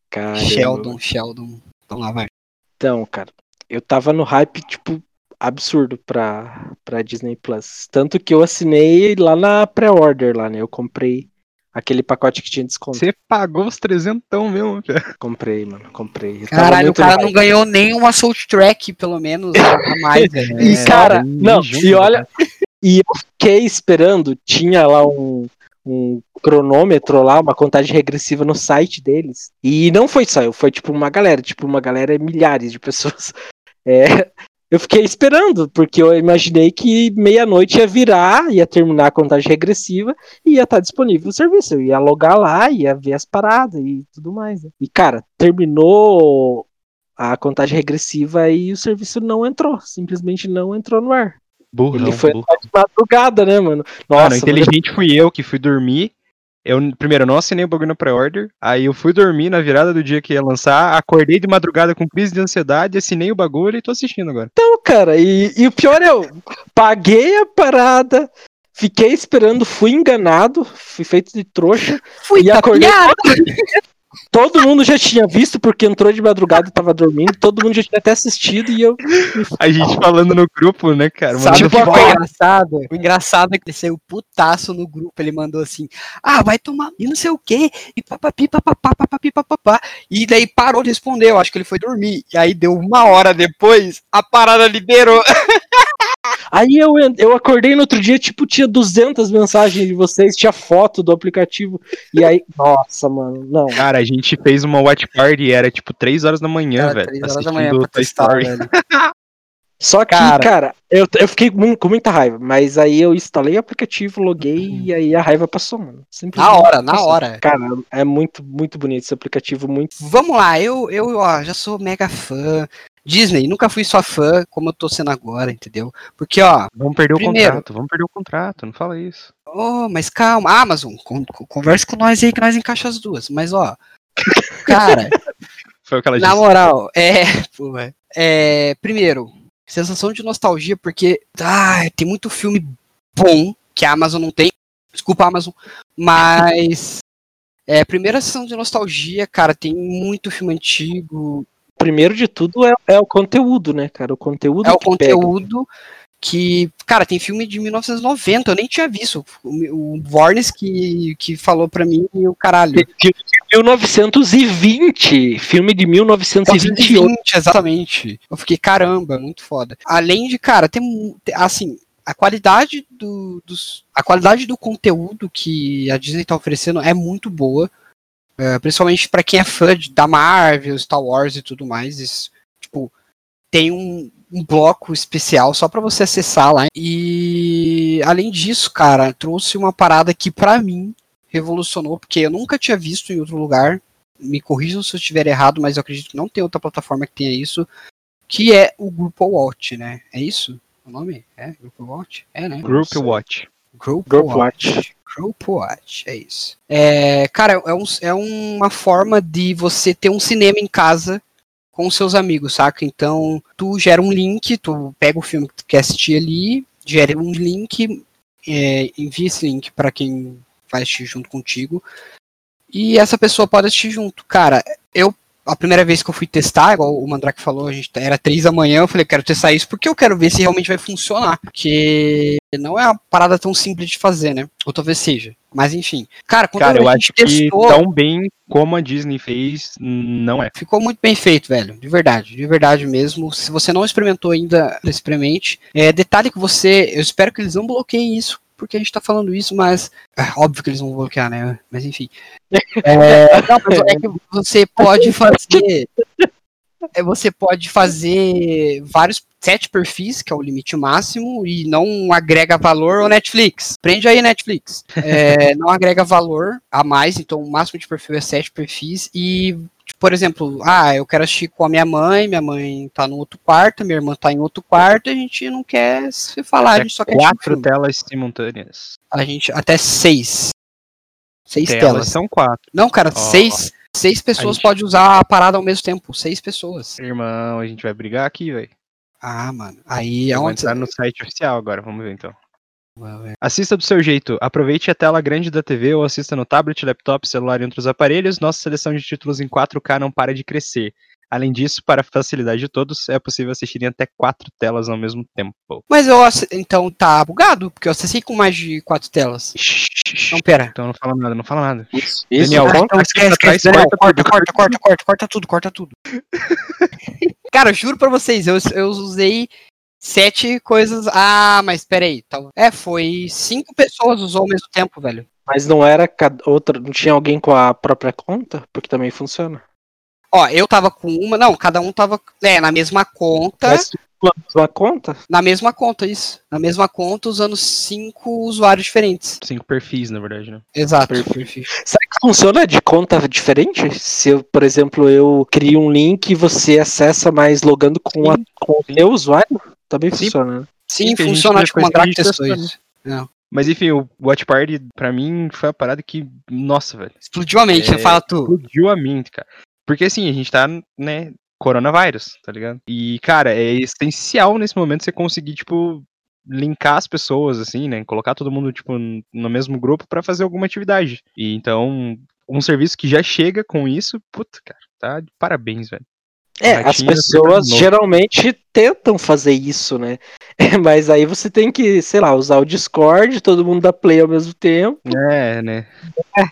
Cara, Sheldon, Sheldon. Então lá vai. Então, cara, eu tava no hype, tipo, absurdo pra, pra Disney Plus. Tanto que eu assinei lá na pré-order lá, né? Eu comprei aquele pacote que tinha desconto. Você pagou os trezentão mesmo, cara. Comprei, mano, comprei. Caralho, o cara não ganhou nem uma Soul Track, pelo menos, a mais, velho. <laughs> E, cara, não, e olha... E eu fiquei esperando, tinha lá um, um cronômetro lá, uma contagem regressiva no site deles. E não foi só eu, foi tipo uma galera, tipo uma galera, milhares de pessoas. <laughs> É, eu fiquei esperando, porque eu imaginei que meia-noite ia virar, ia terminar a contagem regressiva e ia estar disponível o serviço. Eu ia logar lá, ia ver as paradas e tudo mais. Né? E, cara, terminou a contagem regressiva e o serviço não entrou. Simplesmente não entrou no ar. Burrão, Ele foi burro. de madrugada, né, mano? Cara, Nossa, inteligente fui eu que fui dormir. Eu, primeiro, eu não assinei o bagulho no pré-order. Aí eu fui dormir na virada do dia que ia lançar. Acordei de madrugada com crise de ansiedade, assinei o bagulho e tô assistindo agora. Não, cara, e, e o pior é, eu paguei a parada, fiquei esperando, fui enganado, fui feito de trouxa, Fui E acordei-. <laughs> todo mundo já tinha visto porque entrou de madrugada e tava dormindo, todo mundo já tinha até assistido e eu. A gente falando no grupo, né, cara? Sabe Mano, o que tipo, foi engraçado? O engraçado é que ele saiu putaço no grupo. Ele mandou assim: Ah, vai tomar e não sei o quê, e papapi, papapá, papapi, papapá. E daí parou de responder. Eu acho que ele foi dormir. E aí deu uma hora depois, a parada liberou. <laughs> Aí eu, eu acordei no outro dia, tipo, tinha 200 mensagens de vocês, tinha foto do aplicativo, e aí, <laughs> nossa, mano, não. Cara, a gente fez uma watch party e era tipo 3 horas da manhã, Era velho. três horas da manhã pra testar, Story. velho. <laughs> Só que, Cara. cara, eu, eu fiquei com muita raiva, mas aí eu instalei o aplicativo, loguei e aí a raiva passou, mano. Simplesmente Na hora, na passou. hora. Cara, é muito, muito bonito esse aplicativo, muito. Vamos lá, eu, eu ó, já sou mega fã. Disney, nunca fui sua fã como eu tô sendo agora, entendeu? Porque, ó, Vamos perder Primeiro. o contrato, vamos perder o contrato, não fala isso. oh, mas calma, Amazon, con con conversa com nós aí que nós encaixa as duas. Mas, ó, <laughs> cara, Foi o que ela na disse. moral, é, <laughs> pô, é, é, primeiro, sensação de nostalgia, porque ah, tem muito filme bom que a Amazon não tem. Desculpa, Amazon, mas é, primeira sensação de nostalgia, cara, tem muito filme antigo, Primeiro de tudo é, é o conteúdo, né, cara? O conteúdo é o que pega. conteúdo que, cara, tem filme de 1990, eu nem tinha visto. O, o Warnes que, que falou pra mim e o caralho. 1920, filme de 1928. 1920, exatamente. Eu fiquei, caramba, muito foda. Além de, cara, tem, assim, a qualidade do, dos, a qualidade do conteúdo que a Disney tá oferecendo é muito boa. É, principalmente pra quem é fã de- da Marvel, Star Wars e tudo mais. Isso, tipo, tem um, um bloco especial só pra você acessar lá. E além disso, cara, trouxe uma parada que pra mim revolucionou, porque eu nunca tinha visto em outro lugar. Me corrijam se eu estiver errado, mas eu acredito que não tem outra plataforma que tenha isso, que é o Grupo Watch, né? É isso? O nome? É? Grupo Watch? É, né? Watch. Group, Group Watch. Watch. Group Watch, é isso. É, cara, é, um- é uma forma de você ter um cinema em casa com seus amigos, saca? Então, tu gera um link, tu pega o filme que tu quer assistir ali, gera um link, é, envia esse link pra quem vai assistir junto contigo, e essa pessoa pode assistir junto. Cara, eu, a primeira vez que eu fui testar, igual o Mandrake falou, a gente era três da manhã, eu falei, quero testar isso porque eu quero ver se realmente vai funcionar. Porque não é uma parada tão simples de fazer, né? Ou talvez seja. Mas enfim. Cara, quando Cara, eu acho que testou, tão bem como a Disney fez, não é. ficou muito bem feito, velho. De verdade, de verdade mesmo. Se você não experimentou ainda, experimente. É, detalhe que você. Eu espero que eles não bloqueiem isso, porque a gente tá falando isso, mas. é, óbvio que eles vão bloquear, né? Mas enfim. <laughs> É, não, mas é que você pode fazer. é, você pode fazer vários sete perfis, que é o limite máximo, e não agrega valor ao Netflix. Prende aí, Netflix. É, não agrega valor a mais, então o máximo de perfil é sete perfis. E, por exemplo, ah, eu quero assistir com a minha mãe, minha mãe tá no outro quarto, minha irmã tá em outro quarto, a gente não quer se falar, a gente só quer Quatro telas simultâneas. A gente, até seis. Seis Telas telas. são quatro. Não, cara, Ó. seis. Seis pessoas gente- podem usar a parada ao mesmo tempo. Seis pessoas. Irmão, a gente vai brigar aqui, velho. Ah, mano. Aí é onde. entrar no site oficial agora, vamos ver então. Assista do seu jeito. Aproveite a tela grande da TV ou assista no tablet, laptop, celular e outros aparelhos. Nossa seleção de títulos em 4K não para de crescer. Além disso, para a facilidade de todos, é possível assistir em até quatro telas ao mesmo tempo. Mas eu então tá bugado, porque eu acessei com mais de quatro telas. Então, pera. Então não fala nada, não fala nada. Isso, Daniel, isso. Ah, então esquece, esquece, Daniel, corta corta, corta, corta, corta, tudo, corta <laughs> tudo. Cara, eu juro pra vocês, eu, eu usei sete coisas. Ah, mas peraí. Então, é, foi cinco pessoas usou ao mesmo tempo, velho. Mas não era cada outra, não tinha alguém com a própria conta? Porque também funciona. Ó, eu tava com uma, não, cada um tava, é, na mesma conta, Mas mesma conta? na mesma conta, isso. Na mesma conta, usando cinco usuários diferentes. Cinco perfis, na verdade, né? Exato. Perfeito. Será que funciona de conta diferente? Se eu, por exemplo, eu crio um link e você acessa, mas logando com, a, com o meu usuário? Também Sim. funciona. né? Sim, Sim, funciona, acho que o depois que a Mandrake gente testou testou, isso. Mas enfim, o Watch Party, pra mim, foi a parada que. Nossa, velho. Explodiu a mente, É? Fala tu. Explodiu a mente, cara. Porque assim, a gente tá, né, coronavírus, tá ligado? E, cara, é essencial nesse momento você conseguir, tipo, linkar as pessoas, assim, né? Colocar todo mundo, tipo, no mesmo grupo pra fazer alguma atividade. E então, um serviço que já chega com isso, puta, cara, tá de parabéns, velho. É, as é pessoas geralmente tentam fazer isso, né? <laughs> Mas aí você tem que, sei lá, usar o Discord, todo mundo dá play ao mesmo tempo, É, né?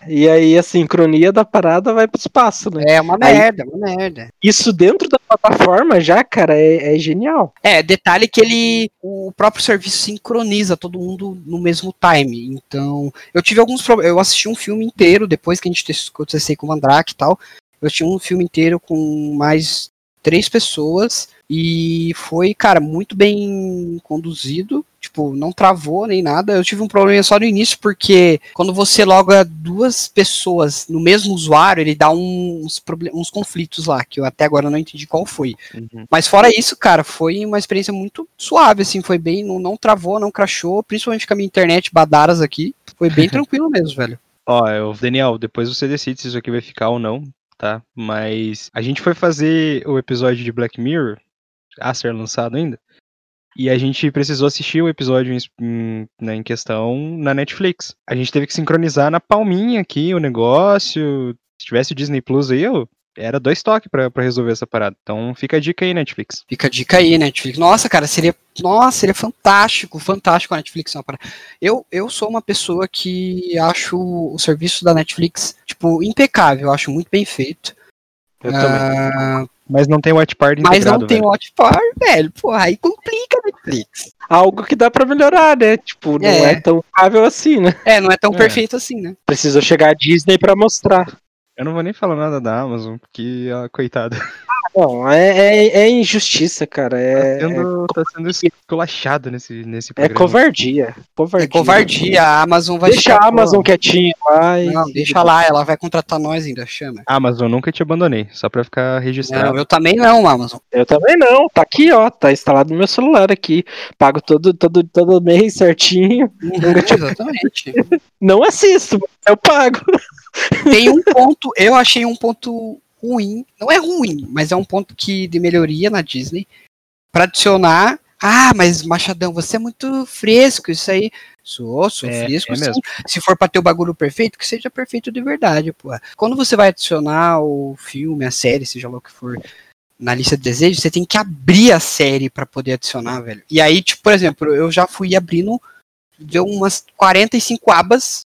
e aí a sincronia da parada vai pro espaço, né? É uma Aí- merda, uma merda. Isso dentro da plataforma já, cara, é, é genial. É, detalhe que ele. O próprio serviço sincroniza todo mundo no mesmo time. Então, eu tive alguns problemas. Eu assisti um filme inteiro depois que a gente tes- que eu testei com o Mandrake e tal. Eu tinha um filme inteiro com mais três pessoas. E foi, cara, muito bem conduzido. Tipo, não travou nem nada. Eu tive um problema só no início, porque quando você loga duas pessoas no mesmo usuário, ele dá uns, uns conflitos lá, que eu até agora não entendi qual foi. Uhum. Mas fora isso, cara, foi uma experiência muito suave, assim, foi bem, não, não travou, não crashou, principalmente com a minha internet badaras aqui, foi bem <laughs> tranquilo mesmo, velho. Ó, Daniel, depois você decide se isso aqui vai ficar ou não, tá? Mas a gente foi fazer o episódio de Black Mirror, a ser lançado ainda, e a gente precisou assistir o episódio em, né, em questão na Netflix. A gente teve que sincronizar na palminha aqui o negócio. Se tivesse o Disney Plus aí, eu, era dois toques pra, pra resolver essa parada. Então fica a dica aí, Netflix. Fica a dica aí, Netflix. Nossa, cara, seria, nossa, seria fantástico, fantástico a Netflix. Uma parada. eu, eu sou uma pessoa que acho o serviço da Netflix, tipo, impecável, eu acho muito bem feito. Eu também. Ah, Mas não tem Watch Party mas não tem velho. Watch Power, velho. Porra, aí complica a Netflix. Algo que dá pra melhorar, né? Tipo, não é, É. tão viável assim, né? É, não é tão É. perfeito assim, né? Precisou chegar a Disney pra mostrar. Eu não vou nem falar nada da Amazon, porque, ó, coitada. Não, é, é, é injustiça, cara. É, Tá sendo, tá sendo esculachado nesse, nesse é programa. covardia. Covardia. É covardia, a Amazon vai Deixa ficar, a Amazon pô, quietinha lá. e- Não, deixa lá, ela vai contratar nós ainda, chama. Amazon, nunca te abandonei, só pra ficar registrado. Não, eu também não, Amazon. Eu também não. Tá aqui, ó. Tá instalado no meu celular aqui. Pago todo, todo, todo mês certinho. Exatamente. <laughs> Não assisto, eu pago. <laughs> Tem um ponto, eu achei um ponto ruim, não é ruim, mas é um ponto que de melhoria na Disney pra adicionar. Ah, mas Machadão, você é muito fresco, isso aí. Sou, sou É, fresco, é sim. mesmo. Se for pra ter o bagulho perfeito, que seja perfeito de verdade, pô. Quando você vai adicionar o filme, a série, seja lá o que for, na lista de desejos, você tem que abrir a série pra poder adicionar, velho. E aí, tipo, por exemplo, eu já fui abrindo, deu umas 45 abas,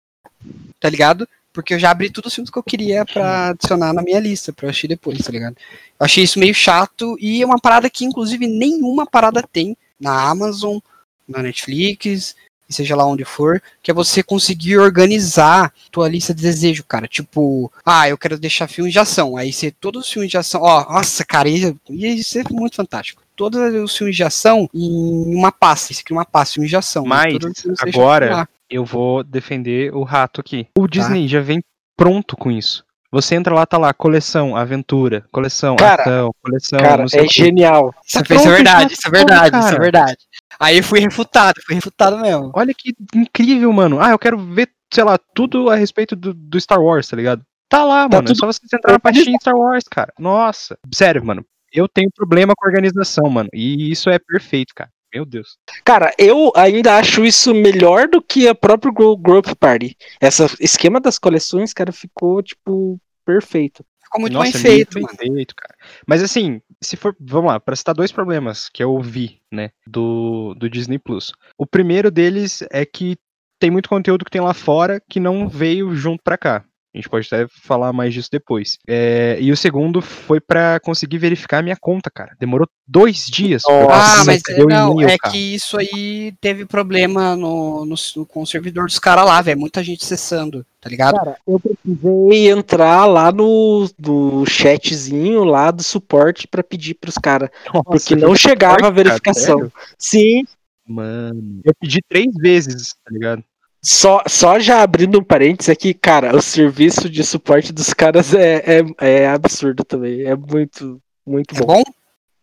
tá ligado? Porque eu já abri todos os filmes que eu queria pra adicionar na minha lista, pra eu assistir depois, tá ligado? Eu achei isso meio chato e é uma parada que, inclusive, nenhuma parada tem na Amazon, na Netflix, seja lá onde for, que é você conseguir organizar tua lista de desejo, cara. Tipo, ah, eu quero deixar filmes de ação. Aí você, todos os filmes de ação, ó, nossa, cara, isso, isso é muito fantástico. Todos os filmes de ação em uma pasta. Você cria uma pasta, filmes de ação. Mas, agora-. Eu vou defender o rato aqui. Tá. O Disney já vem pronto com isso. Você entra lá, tá lá, coleção, aventura, coleção, Cara, ação, coleção, Cara, não sei é genial. Isso, Tá isso é verdade, isso é verdade, isso é cara. verdade. Aí eu fui refutado, fui refutado mesmo. Olha que incrível, mano. Ah, eu quero ver, sei lá, tudo a respeito do, do Star Wars, tá ligado? Tá lá, Tá mano. É tudo só você entrar na pastinha Star Wars, cara. Nossa. Sério, mano. Eu tenho problema com organização, mano. E isso é perfeito, cara. Meu Deus. Cara, eu ainda acho isso melhor do que a própria Gro- Growth Party. Esse esquema das coleções, cara, ficou, tipo, perfeito. Ficou muito Nossa, bem é feito, muito mano. bem feito, cara. Mas assim, se for, vamos lá, pra citar dois problemas que eu vi, né, do, do Disney Plus. O primeiro deles é que tem muito conteúdo que tem lá fora que não veio junto pra cá. A gente pode até falar mais disso depois. É, e o segundo foi pra conseguir verificar a minha conta, cara. Demorou dois dias. pra eu Ah, mas não, é cara. que isso aí teve problema no, no- com o servidor dos caras lá, velho. Muita gente acessando, tá ligado? Cara, eu precisei entrar lá no, no chatzinho lá do suporte pra pedir pros caras. Nossa, Porque não chegava a cara, verificação. sério? Sim, Mano, eu pedi três vezes, tá ligado? Só, só já abrindo um parênteses aqui, cara, o serviço de suporte dos caras é, é, é absurdo também. É muito, muito É bom. bom?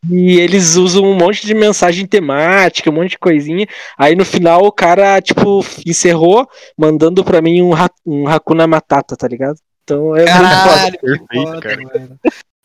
E eles usam um monte de mensagem temática, um monte de coisinha. Aí no final o cara, tipo, encerrou mandando pra mim um, ha- um Hakuna Matata, tá ligado? Então é muito foda. Caralho, Perfeito, cara.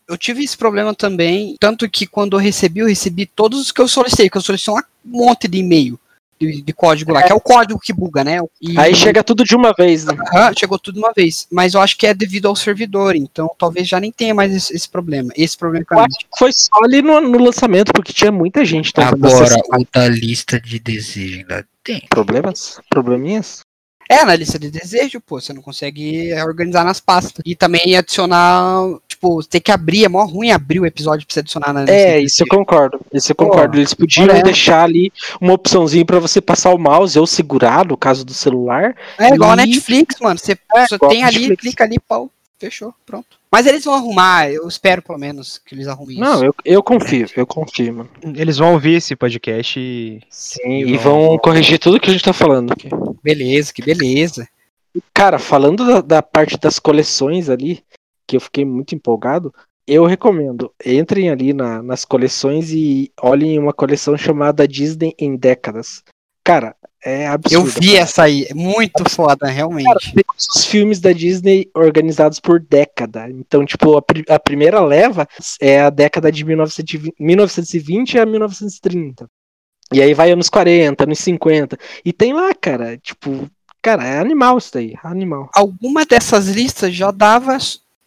Eu tive esse problema também, tanto que quando eu recebi, eu recebi todos os que eu solicitei, que eu solicitei um monte de e-mail de, de código lá, que é o código que buga, né? E- Aí chega tudo de uma vez, né? Aham, chegou tudo de uma vez. Mas eu acho que é devido ao servidor, então talvez já nem tenha mais esse, esse problema. Esse problema que Eu acho que foi só ali no, no lançamento, porque tinha muita gente tentando acessar. o da lista de desejo ainda tem. Problemas? Probleminhas? É, na lista de desejo, pô, você não consegue organizar nas pastas. E também adicionar, tipo, tem que abrir, é mó ruim abrir o episódio pra você adicionar na lista É, isso eu concordo. Isso eu Pô, concordo. Eles podiam olha. deixar ali uma opçãozinha pra você passar o mouse ou segurar, no caso do celular. É igual a E- Netflix, mano. Você só igual tem ali, Netflix. clica ali, pau, fechou, pronto. Mas eles vão arrumar, eu espero pelo menos que eles arrumem isso. Não, eu, eu confio, eu confio, mano. Eles vão ouvir esse podcast e. Sim, E e vão- vão corrigir tudo que a gente tá falando aqui. Beleza, que beleza. Cara, falando da, da parte das coleções ali, que eu fiquei muito empolgado, eu recomendo. Entrem ali na- nas coleções e olhem uma coleção chamada Disney em Décadas. Cara, é Eu absurdo. vi essa aí, é muito foda, realmente. Tem os filmes da Disney organizados por década. Então, tipo, a, a primeira leva é a década de 1920, 1920 a 1930. E aí vai anos 40, anos 50. E tem lá, cara, tipo, cara, é animal isso daí, animal. Alguma dessas listas já dava,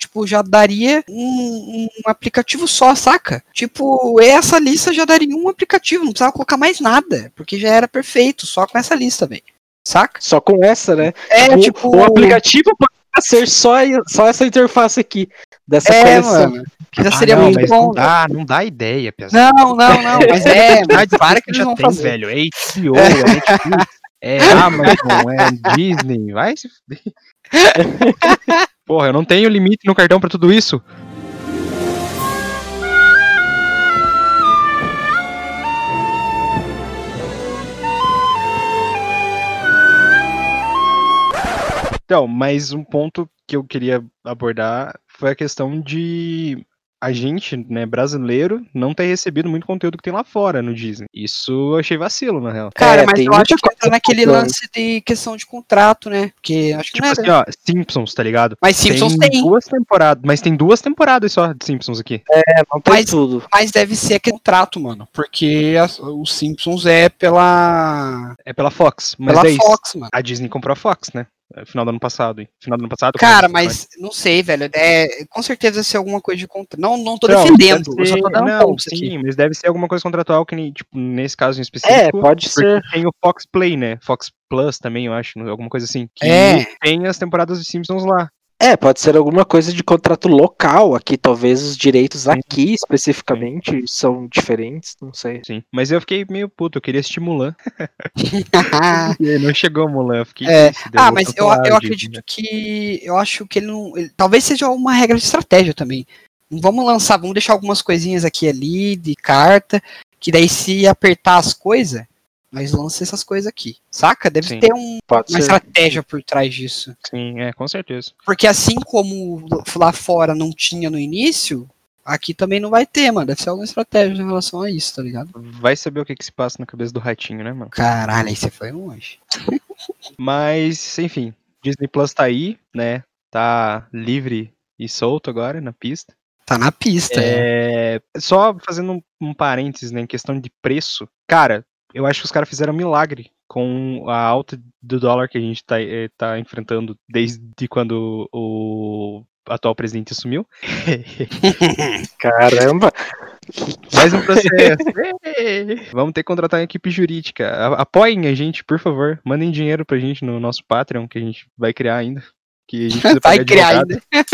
tipo, já daria um, um aplicativo só, saca? Tipo, essa lista já daria um aplicativo, não precisava colocar mais nada, porque já era perfeito, só com essa lista, velho. Saca? Só com essa, né? É, o, tipo, o aplicativo pode ser só, só essa interface aqui, dessa é, coleção. mano, que já Ah, seria não, muito mas bom. Não dá, não dá ideia, pesado. Não, não, não, <laughs> mas é, mas para que eles já tem, fazer. velho. É HBO, é Netflix, é <laughs> Amazon, é Disney. Vai se fuder. <laughs> Porra, eu não tenho limite no cartão pra tudo isso. Então, mas um ponto que eu queria abordar foi a questão de a gente, né, brasileiro, não ter recebido muito conteúdo que tem lá fora no Disney. Isso eu achei vacilo, na real. Cara, É, mas tem eu acho que entra coisa naquele lance de questão de contrato, né? Porque acho que Tipo não assim, ó, Simpsons, tá ligado? Mas Simpsons tem, duas temporadas, mas tem duas temporadas só de Simpsons aqui. Não tem Mas- tudo. mas deve ser aquele contrato, mano. Porque as- os Simpsons é pela, É pela Fox, mas pela é isso. Fox, mano. A Disney comprou a Fox, né? É, Final do ano passado. hein? Final do ano passado. Cara, mas não sei, velho. É, com certeza ser alguma coisa de contrato. Não, não tô Não, defendendo, deve eu só tô ser- dando não, sim, aqui. mas deve ser alguma coisa contratual que tipo, nesse caso em específico. É, pode porque ser. tem o Fox Play, né? Fox Plus também, eu acho, alguma coisa assim. Que É. tem as temporadas de Simpsons lá. É, pode ser alguma coisa de contrato local aqui, talvez os direitos aqui especificamente são diferentes, não sei. Sim. Mas eu fiquei meio puto, eu queria assistir Mulan. <laughs> E não chegou Mulan, eu fiquei É. ah, mas eu, eu acredito né? que. Eu acho que ele não. ele- talvez seja uma regra de estratégia também. Vamos lançar, vamos deixar algumas coisinhas aqui e ali de carta. Que daí, se apertar as coisas, nós lançamos essas coisas aqui. Saca? Deve Sim. ter um- uma ser. estratégia por trás disso. Sim, é, com certeza. Porque assim como lá fora não tinha no início, aqui também não vai ter, mano. Deve ser alguma estratégia em relação a isso, tá ligado? Vai saber o que, que se passa na cabeça do ratinho, né, mano? Caralho, aí você foi longe. <laughs> Mas, enfim, Disney Plus tá aí, né? Tá livre e solto agora na pista. Tá na pista. é. É, só fazendo um, um parênteses, né, em questão de preço. Cara, eu acho que os caras fizeram um milagre com a alta do dólar que a gente tá, eh, tá enfrentando desde quando o atual presidente assumiu. <laughs> Caramba! Mais um processo. <laughs> Vamos ter que contratar uma equipe jurídica. Apoiem a gente, por favor. Mandem dinheiro pra gente no nosso Patreon, que a gente vai criar ainda. que a gente Vai criar advogado. ainda.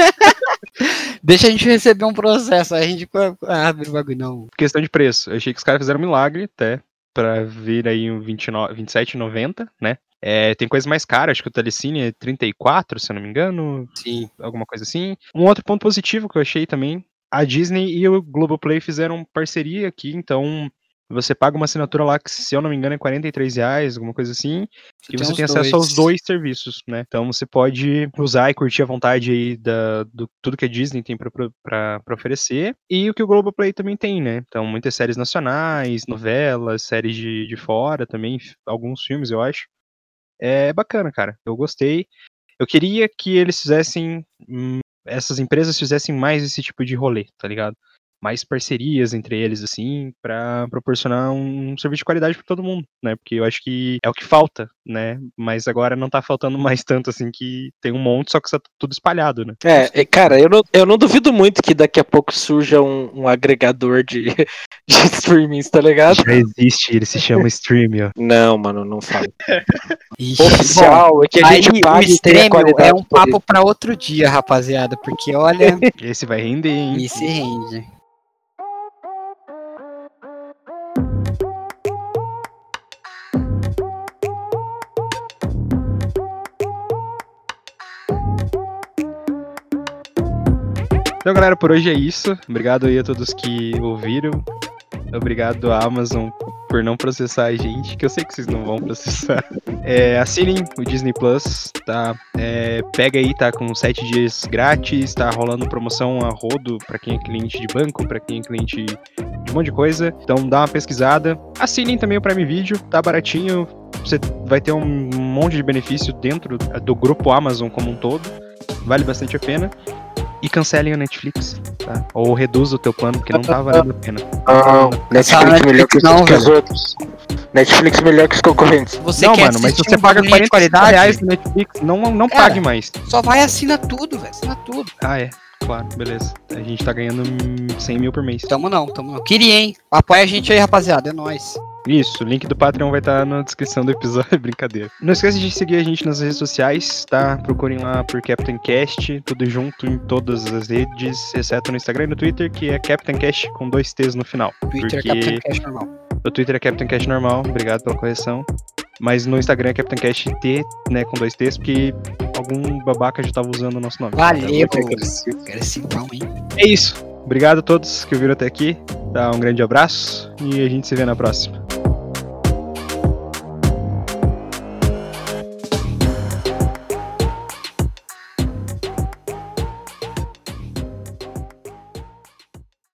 <laughs> Deixa a gente receber um processo, aí a gente ah, abre o bagulho, não. Questão de preço. Eu achei que os caras fizeram um milagre até pra vir aí um 29 27,90, né? É, tem coisas mais caras, acho que o Telecine é 34, se eu não me engano, Sim. alguma coisa assim. Um outro ponto positivo que eu achei também, a Disney e o Globoplay fizeram parceria aqui, então você paga uma assinatura lá que, se eu não me engano, é 43 reais, alguma coisa assim, e tem você tem acesso aos dois serviços, né? Então você pode usar e curtir à vontade aí da, do tudo que a Disney tem pra oferecer, e o que o Globoplay também tem, né? Então muitas séries nacionais, novelas, séries de, de fora também, alguns filmes, eu acho. É bacana, cara. Eu gostei. Eu queria que eles fizessem. hum, essas empresas fizessem mais esse tipo de rolê, tá ligado? Mais parcerias entre eles, assim, pra proporcionar um serviço de qualidade pra todo mundo, né? Porque eu acho que é o que falta, né? Mas agora não tá faltando <laughs> mais tanto, assim, que tem um monte, só que está tudo espalhado, né? É, é, cara, eu não, eu não duvido muito que daqui a pouco surja um, um agregador de, <laughs> de streamings, tá ligado? Já existe, ele se chama Stream, ó. <laughs> Não, mano, não fala. Oficial, é que a Aí gente o paga qualidade é um papo pra outro dia, rapaziada, porque olha, Esse vai render, hein? isso rende. Então, galera, por hoje é isso. Obrigado aí a todos que ouviram. Obrigado à Amazon por não processar a gente, que eu sei que vocês não vão processar. É, assinem o Disney Plus, tá? É, pega aí, tá com 7 dias grátis, tá rolando promoção a rodo pra quem é cliente de banco, pra quem é cliente de um monte de coisa. Então dá uma pesquisada. Assinem também o Prime Video, tá baratinho. Você vai ter um monte de benefício dentro do grupo Amazon como um todo. Vale bastante a pena. E cancelem a Netflix, tá? Ou reduz o teu plano, porque não tá valendo a pena. Não, Netflix melhor que, os- Não, que os outros. Netflix melhor que os concorrentes. Você não, quer mano, mas você um paga bagulho de 40 reais no Netflix, não, não Cara, pague mais. Só vai assina tudo, velho. Assina tudo. Ah, é. Claro, beleza. A gente tá ganhando hum, 100 mil por mês. Tamo não, tamo não. Queria, hein? Apoia a gente aí, rapaziada. É nóis. Isso, o link do Patreon vai estar na descrição do episódio, <laughs> brincadeira. Não esqueça de seguir a gente nas redes sociais, tá? Procurem lá por Captain Cast, tudo junto em todas as redes, exceto no Instagram e no Twitter, que é Captain Cast com dois T's no final. Twitter Porque- é Captain Cash normal. O Twitter é Captain Cash normal, obrigado pela correção. Mas no Instagram é Captain Cash T, né, com dois T's, porque algum babaca já tava usando o nosso nome. Valeu. Então, Agressivão, hein? É isso. Obrigado a todos que ouviram até aqui. Tá, um grande abraço e a gente se vê na próxima.